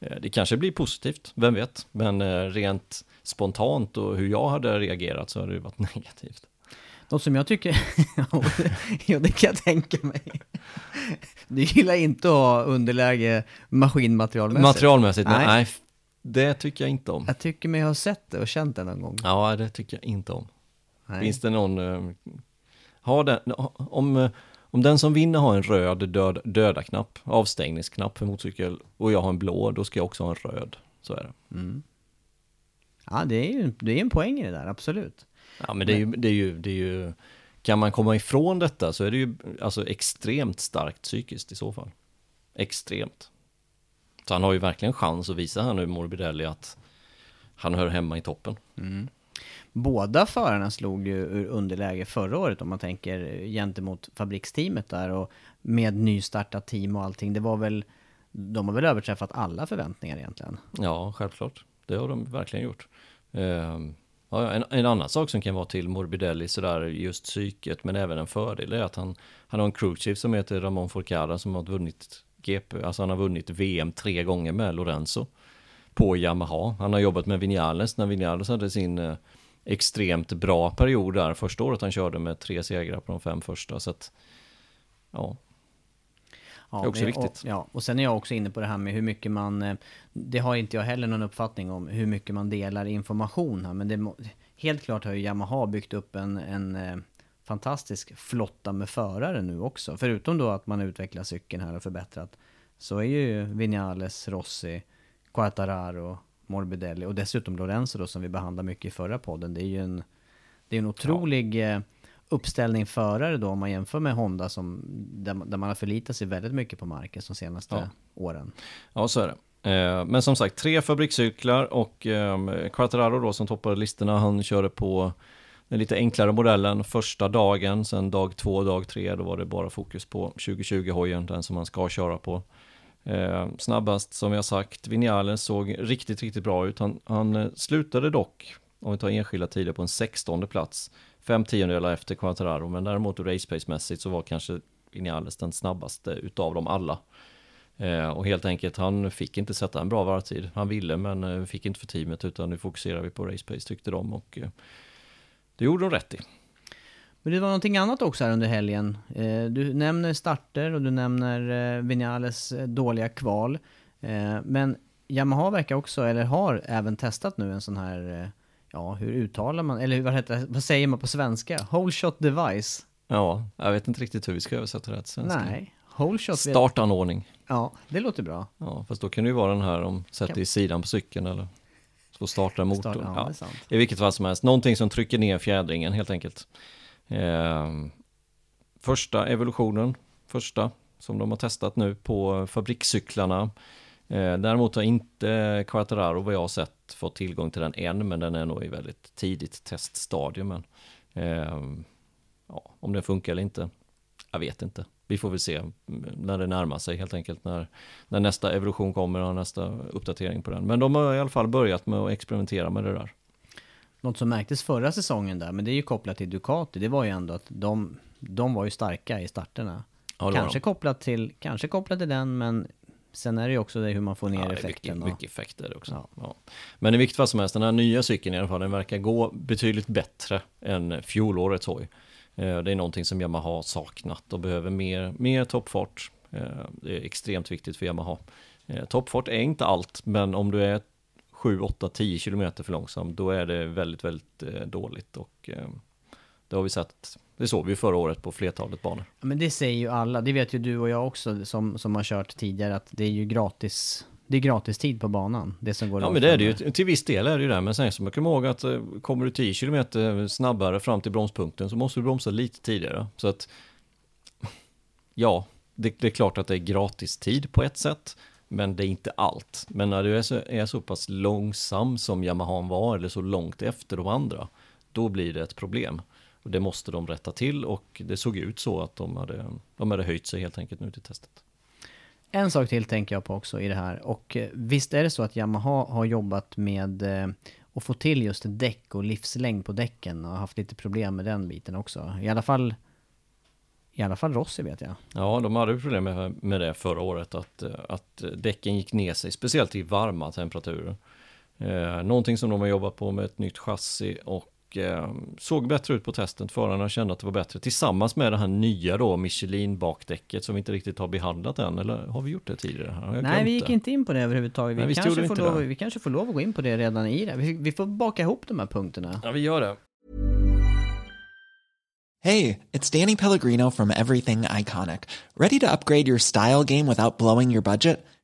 Eh, Det kanske blir positivt, vem vet? Men eh, rent spontant och hur jag hade reagerat så hade det varit negativt. Något som jag tycker, ja det kan jag tänka mig. Du gillar inte att ha underläge maskinmaterialmässigt? Materialmässigt, nej. Nej. det tycker jag inte om. Jag tycker mig ha sett det och känt det någon gång. Ja, det tycker jag inte om. Nej. Finns det någon, har den, om, eh, om den som vinner har en röd död, döda-knapp, avstängningsknapp för motorcykel, och jag har en blå, då ska jag också ha en röd. Så är det. Ja, det är ju det är en poäng i det där, absolut. Ja, men det är ju, det är ju, det är ju, kan man komma ifrån detta så är det ju alltså extremt starkt psykiskt i så fall. Extremt. Så han har ju verkligen chans att visa här nu, Morbidelli, att han hör hemma i toppen. Båda förarna slog ju ur underläge förra året om man tänker gentemot fabriksteamet där och med nystartat team och allting. Det var väl, de har väl överträffat alla förväntningar egentligen. Ja, självklart. Det har de verkligen gjort. Ehm, ja, en, en annan sak som kan vara till Morbidelli, sådär just psyket, men även en fördel är att han, han har en crewchief som heter Ramon Forcada som har vunnit GP, alltså han har vunnit VM tre gånger med Lorenzo på Yamaha. Han har jobbat med Vinales när Vinales hade sin eh, extremt bra period där första året han körde med tre segrar på de fem första. Så att, ja, Ja, Det är också viktigt. Och, ja, och sen är jag också inne på det här med hur mycket man, eh, det har inte jag heller någon uppfattning om, hur mycket man delar information här. Men det, helt klart har ju Yamaha byggt upp en, en eh, fantastisk flotta med förare nu också. Förutom då att man utvecklar cykeln här och förbättrat, så är ju Vinales, Rossi, Quartararo, Morbidelli och dessutom Lorenzo då som vi behandlade mycket i förra podden. Det är ju en, det är en otrolig eh, uppställning förare då om man jämför med Honda som, där, man- där man har förlitat sig väldigt mycket på marken de senaste Ja. åren. Ja, så är det. Eh, Men som sagt, tre fabrikscyklar och eh, Quartararo då som toppade listorna, han körde på den lite enklare modellen första dagen, sen dag två, dag tre, då var det bara fokus på 2020-hojen, den som man ska köra på. Eh, snabbast som jag sagt, Vinales såg riktigt, riktigt bra ut. Han, han eh, slutade dock, om vi tar enskilda tider, på en 16 plats. Fem tiondelar efter Quattararo, men däremot racepace-mässigt så var kanske Vinales den snabbaste utav dem alla. Eh, och helt enkelt, han fick inte sätta en bra varvtid. Han ville, men eh, fick inte för teamet, utan nu fokuserar vi på racepace tyckte de. Och eh, det gjorde de rätt i. Men det var någonting annat också här under helgen. Eh, Du nämner starter och du nämner eh, Vinales eh, dåliga kval. Eh, Men Yamaha verkar också, eller har även testat nu en sån här, eh, ja hur uttalar man, eller vad, heter, vad säger man på svenska? Whole shot device? Ja, jag vet inte riktigt hur vi ska översätta det här till svenska. Nej, whole shot. Startanordning. Ja, det låter bra. Ja, fast då kan det ju vara den här de sätter Kan- i sidan på cykeln eller så startar motorn. Start- ja, ja. I vilket fall som helst, någonting som trycker ner fjädringen helt enkelt. Ehm, första evolutionen, första som de har testat nu på fabrikscyklarna. Eh, däremot har inte Quartararo vad jag har sett fått tillgång till den än, men den är nog i väldigt tidigt teststadium. Men, ehm, ja, om den funkar eller inte, jag vet inte. Vi får väl se mm, när det närmar sig helt enkelt, när, när nästa evolution kommer och nästa uppdatering på den. Men de har i alla fall börjat med att experimentera med det där. Något som märktes förra säsongen där, men det är ju kopplat till Ducati, det var ju ändå att de, de var ju starka i starterna. Ja, kanske, kopplat till, kanske kopplat till den, men sen är det ju också det hur man får ner Ja, effekten. Mycket, mycket effekt är det också. Ja. Ja. Men i vilket fall som helst, den här nya cykeln i alla fall, den verkar gå betydligt bättre än fjolårets hoj. Eh, Det är någonting som Yamaha har saknat och behöver mer, mer toppfart. Eh, Det är extremt viktigt för Yamaha. Eh, Toppfart är inte allt, men om du är 7, 8, 10 kilometer för långsam, då är det väldigt, väldigt dåligt. Och det har vi sett, det såg vi förra året på flertalet banor. Ja, Men det säger ju alla, det vet ju du och jag också som, som har kört tidigare, att det är ju gratis Det är gratis tid på banan, det som går Ja men det är det ju, till viss del är det ju det, men sen så man kan ihåg att eh, kommer du 10 km snabbare fram till bromspunkten så måste du bromsa lite tidigare. Så att, ja, det, det är klart att det är gratis tid på ett sätt, men det är inte allt. Men när du är så, är så pass långsam som Yamaha var, eller så långt efter de andra, då blir det ett problem. Och det måste de rätta till och det såg ut så att de hade, de hade höjt sig helt enkelt nu till testet. En sak till tänker jag på också i det här. Och eh, visst är det så att Yamaha har jobbat med eh, att få till just däck och livslängd på däcken och haft lite problem med den biten också. I alla fall, i alla fall Rossi vet jag. Ja, de hade problem med, med det förra året, att, eh, att däcken gick ner sig, speciellt i varma temperaturer. Eh, någonting som de har jobbat på med ett nytt chassi och eh, såg bättre ut på testen. Förarna kände att det var bättre tillsammans med det här nya då Michelin bakdäcket som vi inte riktigt har behandlat än. Eller har vi gjort det tidigare? Nej, vi gick det? inte in på det överhuvudtaget. Vi, Nej, kanske får lov, det. vi kanske får lov att gå in på det redan i det. Vi, vi får baka ihop de här punkterna. Ja, vi gör det. Hey, it's Danny Pellegrino from Everything Iconic. Ready to upgrade your style game without blowing your budget?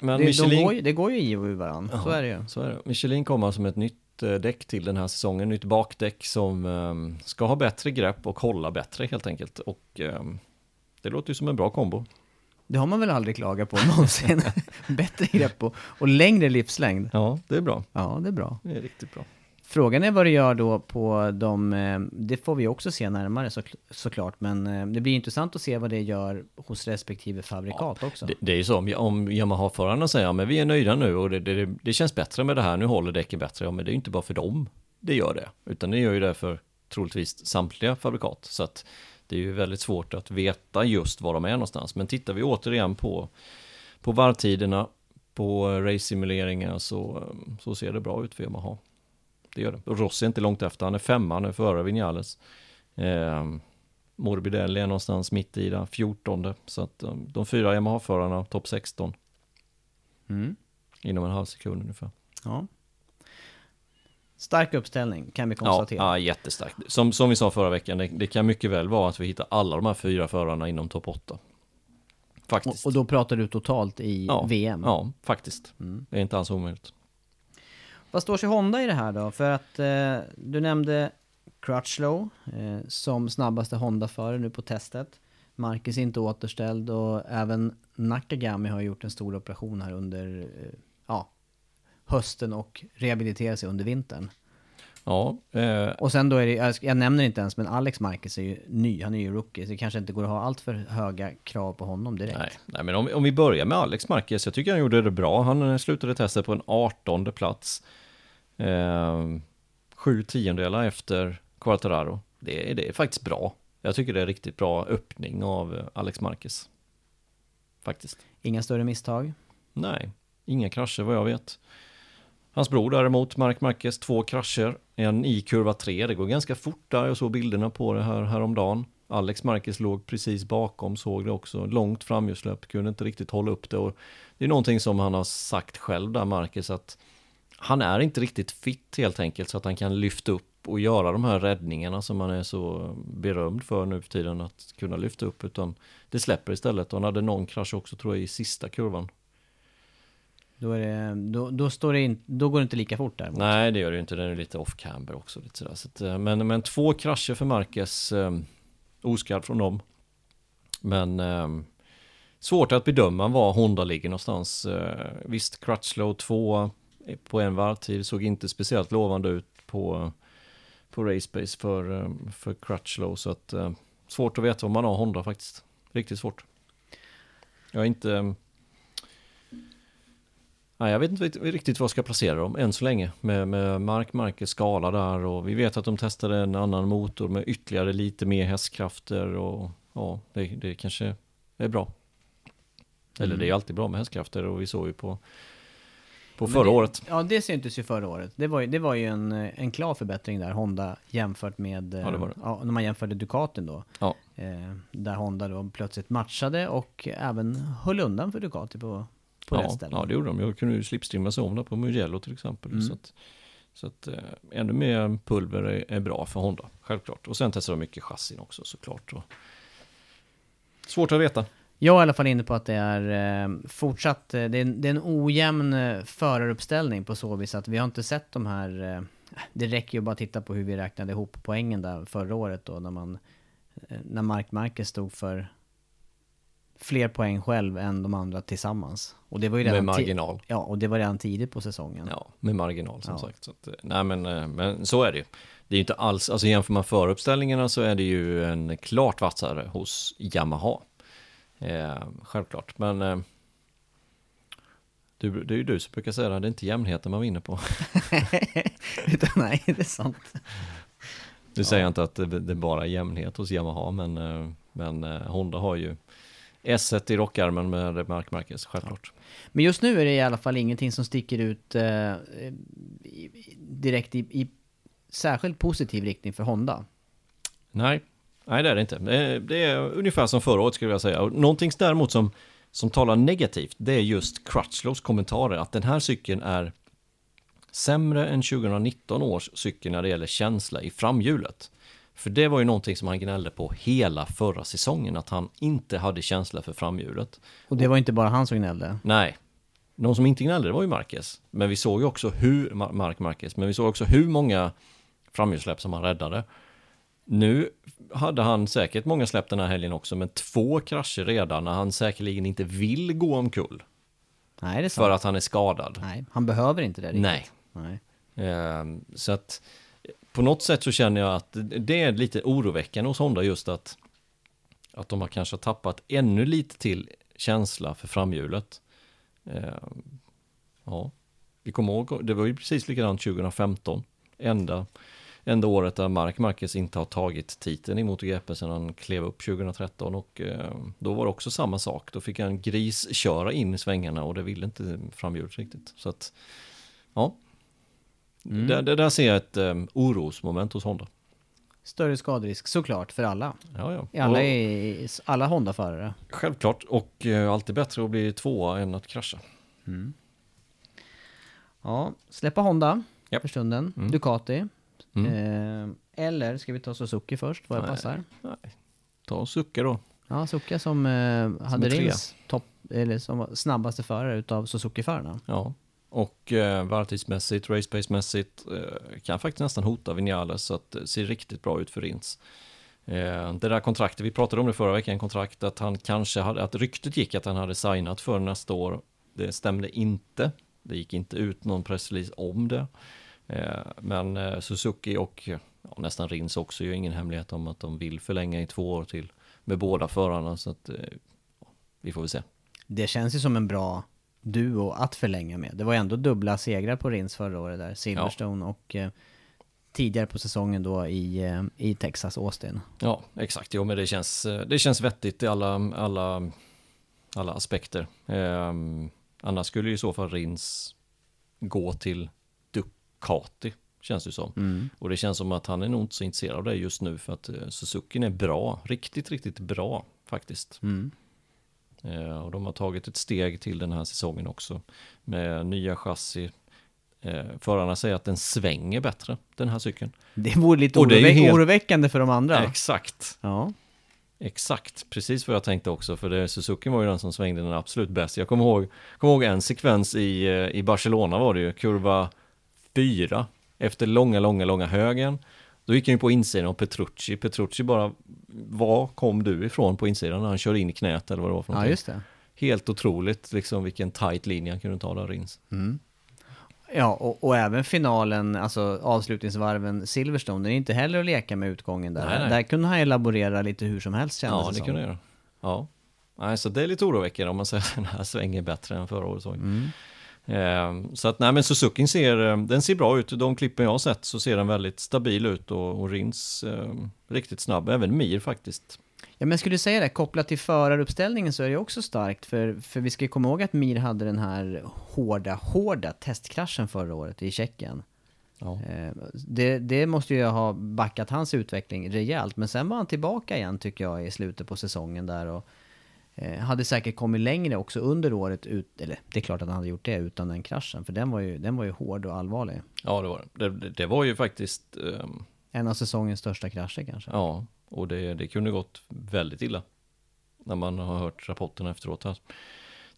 Men Det, de Michelin, går, ju- det går ju i och ur varandra, så är det ju. Så är det. Michelin kommer som ett nytt eh, däck till den här säsongen, nytt bakdäck som ehm, ska ha bättre grepp och hålla bättre helt enkelt. Och ehm, det låter ju som en bra kombo. Det har man väl aldrig klagat på någonsin. Bättre grepp och, och längre livslängd. Ja, det är bra. Ja, det är bra. Det är riktigt bra. Frågan är vad det gör då på de, eh, det får vi också se närmare så, såklart, men eh, det blir intressant att se vad det gör hos respektive fabrikat också. Det, det är ju så, om, om Yamaha-förarna säger ja, men vi är nöjda nu och det, det, det känns bättre med det här, nu håller däcken bättre. Ja, men det är ju inte bara för dem det gör det, utan det gör ju det för troligtvis samtliga fabrikat. Så att det är ju väldigt svårt att veta just var de är någonstans. Men tittar vi återigen på, på varvtiderna, på race-simuleringar så, så ser det bra ut för Yamaha. Det gör det. Och Rossi är inte långt efter, han är femma, är före Vinales. Eh, Morbidelli är någonstans mitt i där, 14. Så att um, de fyra Yamaha-förarna, topp 16. Mm. Inom en halv sekund ungefär. Ja. Stark uppställning kan vi Ja, konstatera. ja jättestarkt. Som, som vi sa förra veckan, det, det kan mycket väl vara att vi hittar alla de här fyra förarna inom topp 8. och, Faktiskt. och då pratar du totalt i ja, VM. Ja, faktiskt. Mm. Det är inte alls omöjligt. Vad står sig Honda i det här då? För att eh, du nämnde Crutchlow eh, som snabbaste Honda-förare nu på testet. Marcus är inte återställd och även Nakagami har gjort en stor operation här under eh, ja, hösten och rehabiliterat sig under vintern. Ja, eh, Och sen då är det, jag, jag nämner inte ens, men Alex Marquez är ju ny, han är ju rookie, så det kanske inte går att ha allt för höga krav på honom direkt. nej, nej, men om, om vi börjar med Alex Marquez, jag tycker han gjorde det bra. Han eh, slutade testet på en 18 plats. Eh, sju tiondelar efter Quartararo. Det, är- det är faktiskt bra. Jag tycker det är riktigt bra öppning av eh, Alex Marquez. Faktiskt. Inga större misstag. Nej, inga krascher vad jag vet. Hans bror däremot, Mark Marquez, två krascher. En i kurva 3, det går ganska fort där. Jag såg bilderna på det här häromdagen. Alex Marquez låg precis bakom, såg det också. Långt framhjulslopp, kunde inte riktigt hålla upp det. Och det är någonting som han har sagt själv där, Marquez, att han är inte riktigt fit helt enkelt så att han kan lyfta upp och göra de här räddningarna som han är så berömd för nu för tiden att kunna lyfta upp utan det släpper istället. Han hade någon krasch också tror jag i sista kurvan. Då, det, då, då, står det in, då går det inte lika fort där. Nej, det gör det inte. Den är lite off-camber också. Lite sådär. Så att, eh, men, men två krascher för Marquez. Eh, oskadd från dem. Men eh, svårt att bedöma var Honda ligger någonstans. Eh, visst, Crutchlow 2 på en varvtid såg inte speciellt lovande ut på, på Racebase för, eh, för Crutchlow. Så att eh, svårt att veta om man har Honda faktiskt. Riktigt svårt. Jag är inte... Nej, jag vet inte riktigt var jag ska placera dem än så länge. Med, med Mark Marquez skala där och vi vet att de testade en annan motor med ytterligare lite mer hästkrafter och ja, det, det kanske är bra. Eller Mm. det är alltid bra med hästkrafter och vi såg ju på, på förra det, året. Ja, det syntes ju förra året. Det var ju, det var ju en, en klar förbättring där, Honda jämfört med... Ja, det var det. Ja, när man jämförde Ducatin då. Ja. Eh, där Honda då plötsligt matchade och även höll undan för Ducati på, på rätt Ja, ställe. ja, det gjorde de. Jag kunde ju slipstreama där på Mugello till exempel. Mm. Så att, så att eh, ännu mer pulver är, är bra för Honda, självklart. Och sen testar de mycket chassin också såklart. Och... Svårt att veta. Jag är i alla fall inne på att det är eh, fortsatt, eh, det, är, en- det är en ojämn eh, föraruppställning på så vis att vi har inte sett de här, eh, det räcker ju bara att titta på hur vi räknade ihop poängen där förra året då när man, när Mark Marquez stod för fler poäng själv än de andra tillsammans. Och det var ju Med redan ti- marginal. Ja, och det var redan tidigt på säsongen. Ja, med marginal som Ja. sagt. Så att, nej men, men så är det ju. Det är ju inte alls, alltså jämför man föruppställningarna så är det ju en klart vassare hos Yamaha. Eh, självklart, men eh, du, det är ju du som brukar säga det, det är inte jämnheten man vinner på. Nej, det är sant. Nu säger jag inte att det, det är bara jämnhet hos Yamaha, men, eh, men eh, Honda har ju S1 i rockarmen med Mark Marquez, självklart. Men just nu är det i alla fall ingenting som sticker ut eh, direkt i, i särskilt positiv riktning för Honda. Nej, nej det är det inte. Det är, ungefär som förra året skulle jag säga. Någonting däremot som, som talar negativt, det är just Crutchlows kommentarer, att den här cykeln är sämre än 2019 års cykel när det gäller känsla i framhjulet. För det var ju någonting som han gnällde på hela förra säsongen, att han inte hade känsla för framhjulet. Och det var inte bara han som gnällde. Nej, någon som inte gnällde det var ju Marquez. Men vi såg ju också hur, Mar- Mark Marquez, men vi såg också hur många framhjulssläpp som han räddade. Nu hade han säkert många släpp den här helgen också, men två krascher redan när han säkerligen inte vill gå omkull. Nej, det är sant. För att han är skadad. Nej, han behöver inte det riktigt. Nej. Nej. Ehm, Så att på något sätt så känner jag att det är lite oroväckande hos Honda just att, att de har kanske tappat ännu lite till känsla för framhjulet. Ehm, Ja, vi kommer ihåg, det var ju precis likadant 2015. Enda, enda året där Mark Marquez inte har tagit titeln i MotoGP sedan han klev upp 2013 och eh, då var det också samma sak. Då fick han grisköra in i svängarna och det ville inte framhjulet riktigt. Så att, ja. Där, där, där ser jag ett um, orosmoment hos Honda. Större skaderisk såklart för alla. Ja, ja. I alla, i, alla Honda-förare. Självklart, och eh, alltid bättre att bli tvåa än att krascha. Ja, släppa Honda Japp. för stunden. Mm. Ducati. Mm. Eh, eller ska vi ta Suzuki först, vad det Nej. passar? Nej. Ta sucka då. Ja, Suzuki som eh, hade är trea. Rins topp, eller som var snabbaste förare utav Suzuki-förarna. Ja, och eh, varvtidsmässigt, racepacemässigt eh, kan faktiskt nästan hota Vinales så att det ser riktigt bra ut för Rins. Eh, det där kontraktet, vi pratade om det förra veckan, kontrakt att han kanske hade, att ryktet gick att han hade signat för nästa år. Det stämde inte. Det gick inte ut någon pressrelease om det. Eh, men eh, Suzuki och ja, nästan Rins också ju ingen hemlighet om att de vill förlänga i två år till med båda förarna så att eh, vi får väl se. Det känns ju som en bra duo att förlänga med. Det var ändå dubbla segrar på Rins förra året där, Silverstone och eh, tidigare på säsongen då i, eh, i Texas, Austin. Ja, exakt. Jo, men det känns, eh, det känns vettigt i alla, alla, alla aspekter. Ehm, annars skulle ju i så fall Rins gå till Ducati känns det som. Mm. Och det känns som att han är nog inte så intresserad av det just nu för att eh, Suzuki är bra, riktigt, riktigt bra faktiskt. Mm. Eh, och de har tagit ett steg till den här säsongen också med nya chassi. Eh, förarna säger att den svänger bättre, den här cykeln. Det vore lite Och det oroväck- helt- oroväckande för de andra. Exakt. Ja. Exakt, precis vad jag tänkte också, för det, Suzuki var ju den som svängde den absolut bäst. Jag kommer ihåg, kommer ihåg en sekvens i, eh, i Barcelona var det ju, kurva 4, efter långa, långa, långa högen. Då gick han ju på insidan av Petrucci. Petrucci bara, var kom du ifrån på insidan när han körde in i knät eller vad det var för ja, någonting? just det. Helt otroligt, liksom vilken tight linje han kunde ta där Rins. Ja, och, och även finalen, alltså avslutningsvarven Silverstone, den är inte heller att leka med utgången där. Nej, nej. Där kunde han ju laborera lite hur som helst kändes Ja, det som. kunde jag göra. Ja. Nej, så det är lite oroväckande om man säger att den här svänger bättre än förra året. Mm. Eh, så att nej men Suzuki ser, eh, den ser bra ut. De klippen jag har sett så ser den väldigt stabil ut och, och Rins eh, riktigt snabb. Även Mir faktiskt. Ja, men skulle du säga det, kopplat till föraruppställningen så är det också starkt, för, för vi ska ju komma ihåg att Mir hade den här hårda, hårda testkraschen förra året i Tjeckien. Ja. Eh, Det, det måste ju ha backat hans utveckling rejält, men sen var han tillbaka igen tycker jag i slutet på säsongen där och hade säkert kommit längre också under året, ut, eller det är klart att han hade gjort det utan den kraschen, för den var ju, den var ju hård och allvarlig. Ja, det var det. Det, var ju faktiskt, ehm, En av säsongens största krascher kanske. ja, och det, det kunde gått väldigt illa. När man har hört rapporterna efteråt här.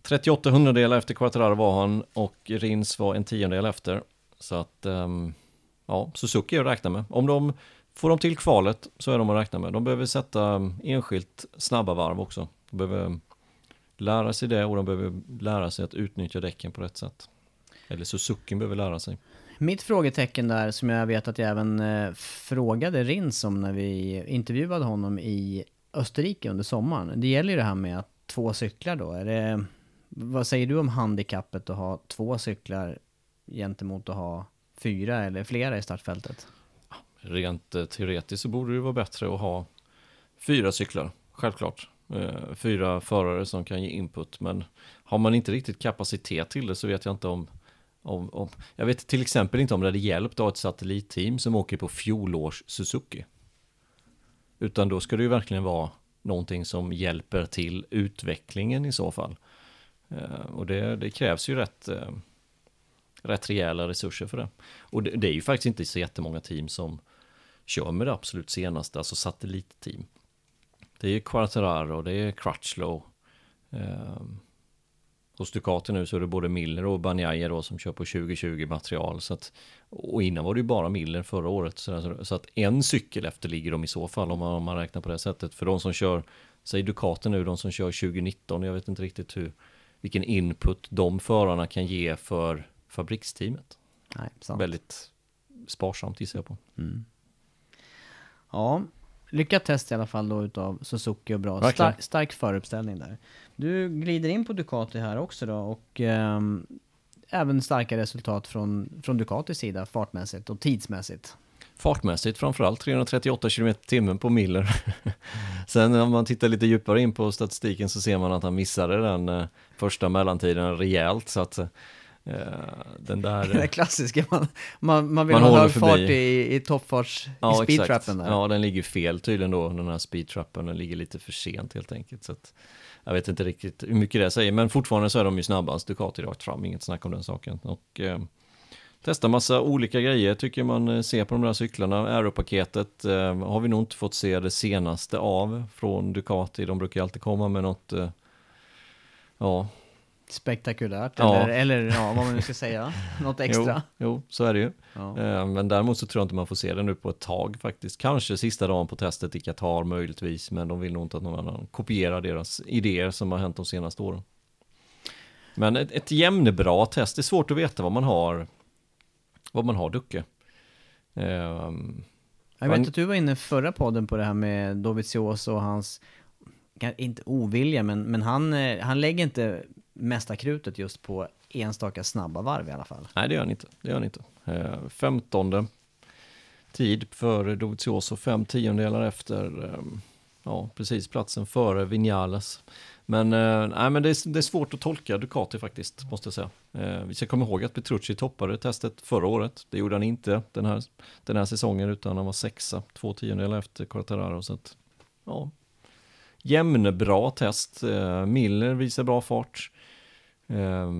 38 hundradelar efter Quattararo var han och Rins var en tiondel efter. Så att, ehm, ja, Suzuki är att räkna med. Om de får de till kvalet så är de att räkna med. De behöver sätta um, enskilt snabba varv också. De behöver lära sig det och de behöver lära sig att utnyttja däcken på rätt sätt. Eller Suzuki behöver lära sig. Mitt frågetecken där, som jag vet att jag även eh, frågade Rins om när vi intervjuade honom i Österrike under sommaren. Det gäller ju det här med att två cyklar då. Är det, vad säger du om handikappet att ha två cyklar gentemot att ha fyra eller flera i startfältet? Rent eh, teoretiskt så borde det vara bättre att ha fyra cyklar, självklart. Eh, Fyra förare som kan ge input, men har man inte riktigt kapacitet till det så vet jag inte om, om, om jag vet till exempel inte om det hade hjälpt att ha ett satellitteam som åker på fjolårs Suzuki. Utan då ska det ju verkligen vara någonting som hjälper till utvecklingen i så fall. Eh, Och det, det krävs ju rätt, eh, rätt rejäla resurser för det. Och det, det är ju faktiskt inte så jättemånga team som kör med det absolut senaste, alltså satellitteam. Det är Quartararo, det är Crutchlow. Eh, hos Ducati nu så är det både Miller och Banjaya då som kör på 2020 material. Så att, och innan var det ju bara Miller förra året. Så, där, så att en cykel efterligger de i så fall om man, om man räknar på det sättet. För de som kör, säg Ducati nu, de som kör 2019, jag vet inte riktigt hur, vilken input de förarna kan ge för fabriksteamet. Nej, sant. Väldigt sparsamt gissar jag på. Ja, lyckat test i alla fall då utav Suzuki och bra. Verkligen. Stark, föruppställning där. Du glider in på Ducati här också då och ehm, även starka resultat från, från Ducatis sida fartmässigt och tidsmässigt. Fartmässigt framförallt 338 km timmen på Miller. Sen om man tittar lite djupare in på statistiken så ser man att han missade den eh, första mellantiden rejält. Så att eh, den där... Det klassiska, man, man, man vill Man ha hög fart i, i toppfarts, i speedtrappen där. Ja, den ligger fel tydligen då, den här speedtrappen. Den ligger lite för sent helt enkelt. Så att, jag vet inte riktigt hur mycket det säger, men fortfarande så är de ju snabbast. Ducati rakt fram, inget snack om den saken. Och eh, testa massa olika grejer tycker man eh, ser på de där cyklarna. Aeropaketet eh, har vi nog inte fått se det senaste av från Ducati. De brukar ju alltid komma med något, eh, ja, Spektakulärt, Ja. eller, eller ja, vad man nu ska säga, något extra. Jo, jo, så är det ju. Ja. Eh, Men däremot så tror jag inte man får se det nu på ett tag faktiskt. Kanske sista dagen på testet i Qatar möjligtvis, men de vill nog inte att någon annan kopierar deras idéer som har hänt de senaste åren. Men ett, ett jämnebra test, det är svårt att veta vad man har, vad man har Ducke. Ehm, Jag vet att du var inne förra podden på det här med Dovizioso och hans, inte ovilja, men, men han, eh, han lägger inte mesta krutet just på enstaka snabba varv i alla fall. Nej, det gör han inte. Det gör han inte. Eh, femtonde tid för Dovizioso, fem tiondelar efter, eh, ja, precis platsen före Vinales. Men, eh, nej, men det, är, det är svårt att tolka Ducati faktiskt, måste jag säga. Eh, vi ska komma ihåg att Petrucci toppade testet förra året. Det gjorde han inte den här, den här säsongen, utan han var sexa, två tiondelar efter Quartararo. Så att, ja, jämnbra test. Eh, Miller visar bra fart. Eh,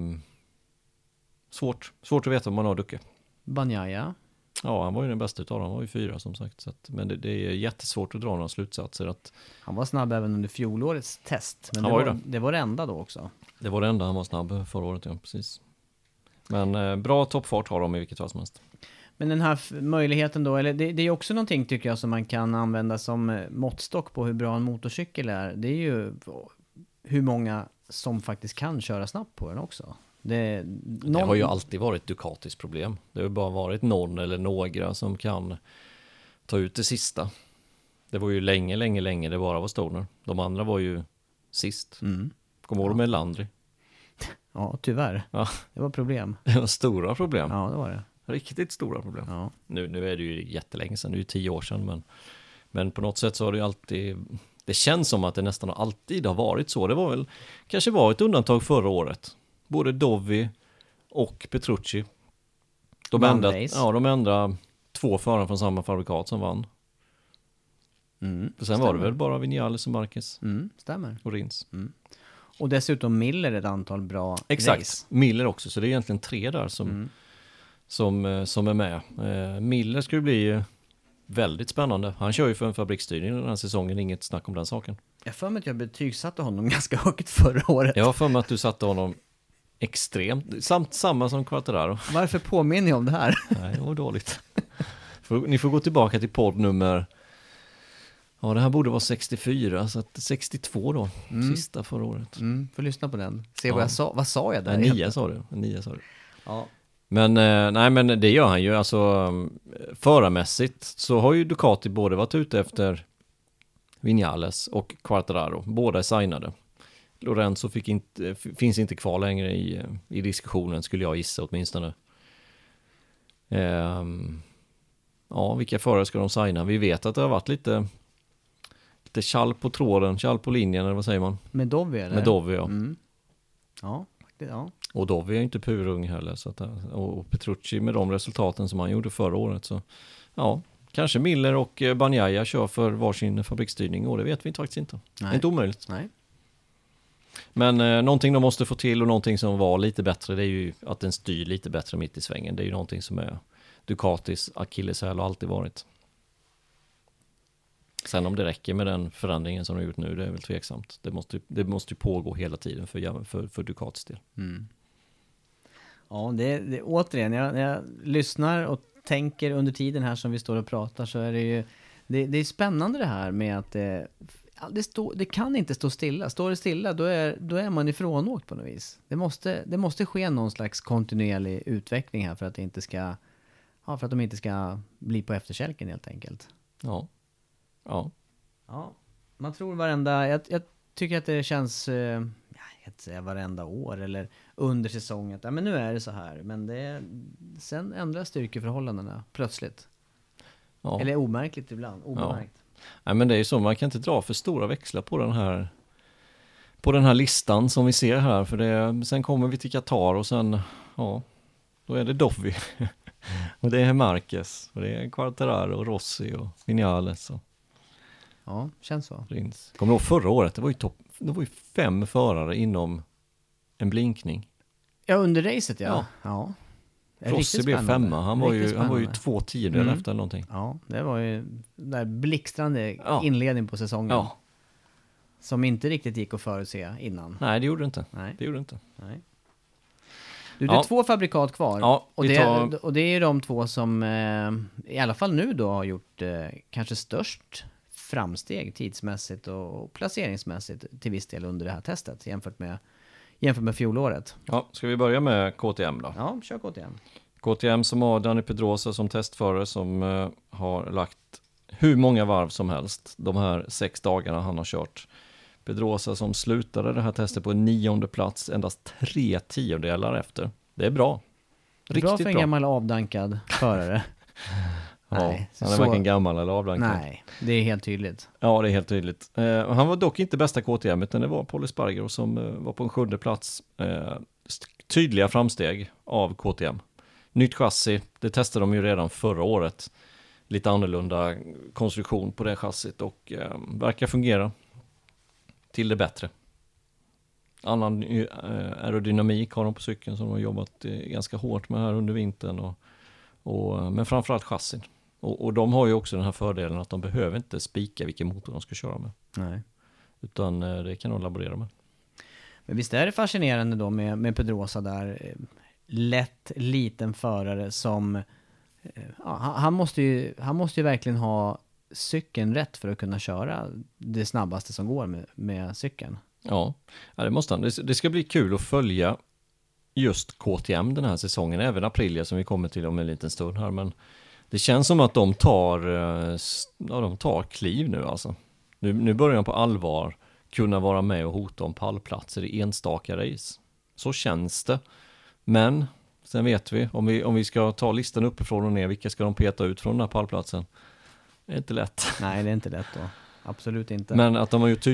svårt, svårt att veta om man har Ducke. Banjaya. Ja, han var ju den bästa utav dem, han var ju fyra som sagt. Så att, men det, det är jättesvårt att dra några slutsatser. Att Han var snabb även under fjolårets test. Men det, var var, det var det enda då också. det var det enda han var snabb förra året, ja precis. Men eh, bra toppfart har de i vilket fall som helst. Men den här möjligheten då, eller det, det är också någonting tycker jag som man kan använda som eh, måttstock på hur bra en motorcykel är. Det är ju hur många som faktiskt kan köra snabbt på den också. Det, Det har ju alltid varit Ducatis problem. Det har bara varit någon eller några som kan ta ut det sista. Det var ju länge, länge, länge det bara var Stoner. De andra var ju sist. Mm. Kommer du ihåg med Landry? Ja, tyvärr. Ja. Det var problem. Det var stora problem. Ja, det var det. Riktigt stora problem. Ja. Nu, nu är det ju jättelänge sedan, det är ju tio år sedan. Men, men på något sätt så har det ju alltid, det känns som att det nästan alltid har varit så. Det var väl, kanske var ett undantag förra året. Både Dovi och Petrucci. De enda, ja, de enda två förare från samma fabrikat som vann. Mm. För sen var det Stämmer. väl bara Vinales och Marquez Mm, stämmer. och Rins. Och dessutom Miller ett antal bra Exakt, race. Miller också, så det är egentligen tre där som, Mm. som, eh, som är med. Eh, Miller ska ju bli eh, väldigt spännande. Han kör ju för en fabriksstyrning den här säsongen, inget snack om den saken. Jag för mig att jag betygsatte honom ganska högt förra året. Jag har för mig att du satte honom extremt, samt samma som Quattararo. Varför påminner jag om det här? Nej, det var dåligt. Ni får gå tillbaka till podd nummer, ja det här borde vara 64, så att 62 då, sista förra året. Mm, får lyssna på den. Se Ja. vad jag sa. Vad sa jag där? Nej, nio sa du. Nio sa du. Ja. Men eh, nej, men det gör han ju. Alltså förarmässigt så har ju Ducati både varit ute efter Vinales och Quartararo. Båda är signade. Lorenzo fick inte, finns inte kvar längre i, i diskussionen skulle jag gissa åtminstone. Ehm, ja, vilka förare ska de signa? Vi vet att det har varit lite lite kall på tråden, kall på linjen eller vad säger man? Med Dovi eller? Med Dovi ja. Mm. Ja, faktiskt, ja. Och Dovi är ju inte purung heller. Så att, och Petrucci med de resultaten som han gjorde förra året. Så ja, kanske Miller och eh, Banjaya kör för varsin fabriksstyrning. Och det vet vi faktiskt inte. Nej. inte omöjligt. Nej. Men eh, någonting de måste få till och någonting som var lite bättre. Det är ju att den styr lite bättre mitt i svängen. Det är ju någonting som är Ducatis akilleshäl och alltid varit. Sen om det räcker med den förändringen som de har gjort nu, det är väl tveksamt. Det måste, ju- det måste pågå hela tiden för, för, för Ducatis del. Ja, det, det återigen, jag, när jag lyssnar och tänker under tiden här som vi står och pratar så är det ju det, det är spännande det här med att det, det, stå, det kan inte stå stilla. Står det stilla då är, då är man ifrånåkt på något vis. Det måste, det måste ske någon slags kontinuerlig utveckling här för att det inte ska Ja, för att de inte ska bli på efterkälken helt enkelt. Ja. Ja. Ja, man tror varenda, jag, jag tycker att det känns, eh, inte säga varenda år eller under säsongen, ja, men nu är det så här. Men det, sen ändras styrkeförhållandena plötsligt. ja. Eller omärkligt ibland, obemärkt. Nej men det är ju så, man kan inte dra för stora växlar på den här på den här listan som vi ser här, för det, sen kommer vi till Qatar och sen, ja, då är det Dovi. och det är Marquez, och det är Quartararo, Rossi och Vinales och Ja, känns så. Rins. Kommer du ihåg förra året? Det var ju, topp, det var ju fem förare inom en blinkning. Ja, under racet ja. Ja. ja. Rossi blev femma, han var, ju, han var ju två tiondelar Mm. efter någonting. Ja, det var ju den där blixtrande Ja. inledning på säsongen. Ja, Som inte riktigt gick att förutse innan. nej det gjorde det inte. Nej. Det gjorde det inte. Nej. Du, det är Ja. två fabrikat kvar. Ja, och, det, tar- och det är de två som eh, i alla fall nu då har gjort eh, kanske störst framsteg tidsmässigt och placeringsmässigt till viss del under det här testet jämfört med, jämfört med fjolåret. Ja, ska vi börja med KTM då? Ja, kör KTM. KTM som har Danny Pedrosa som testförare som eh, har lagt hur många varv som helst de här sex dagarna han har kört. Pedrosa som slutade det här testet på nionde plats endast tre tiondelar efter. Det är bra. Riktigt bra för en bra. gammal avdankad förare. Nej, han är så- varken gammal eller avdankad. Nej, det är helt tydligt. Ja, det är helt tydligt. Eh, han var dock inte bästa KTM, utan det var Paul Espargaro som eh, var på en sjunde plats. Eh, tydliga framsteg av KTM. Nytt chassi, det testade de ju redan förra året. Lite annorlunda konstruktion på det chassit och eh, verkar fungera till det bättre. Annan eh, aerodynamik har de på cykeln som de har jobbat eh, ganska hårt med här under vintern. Och, och, men framförallt chassin. Och, och de har ju också den här fördelen att de behöver inte spika vilken motor de ska köra med. Nej. Utan eh, det kan de laborera med. Men visst är det fascinerande då med, med Pedrosa där. Lätt, liten förare som... eh, Ja, han, måste ju, han måste ju verkligen ha cykeln rätt för att kunna köra det snabbaste som går med, med cykeln. Ja, det måste han. Det, det ska bli kul att följa just KTM den här säsongen, även Aprilia som vi kommer till om en liten stund här. Men det känns som att de tar, eh, ja, de tar kliv nu alltså. Nu, nu börjar de på allvar kunna vara med och hota om pallplatser i enstaka race. Så känns det. Men sen vet vi, om vi, om vi ska ta listan uppifrån och ner, vilka ska de peta ut från den här pallplatsen? Det är inte lätt. Nej, det är inte lätt då. Absolut inte. Men att de har gjort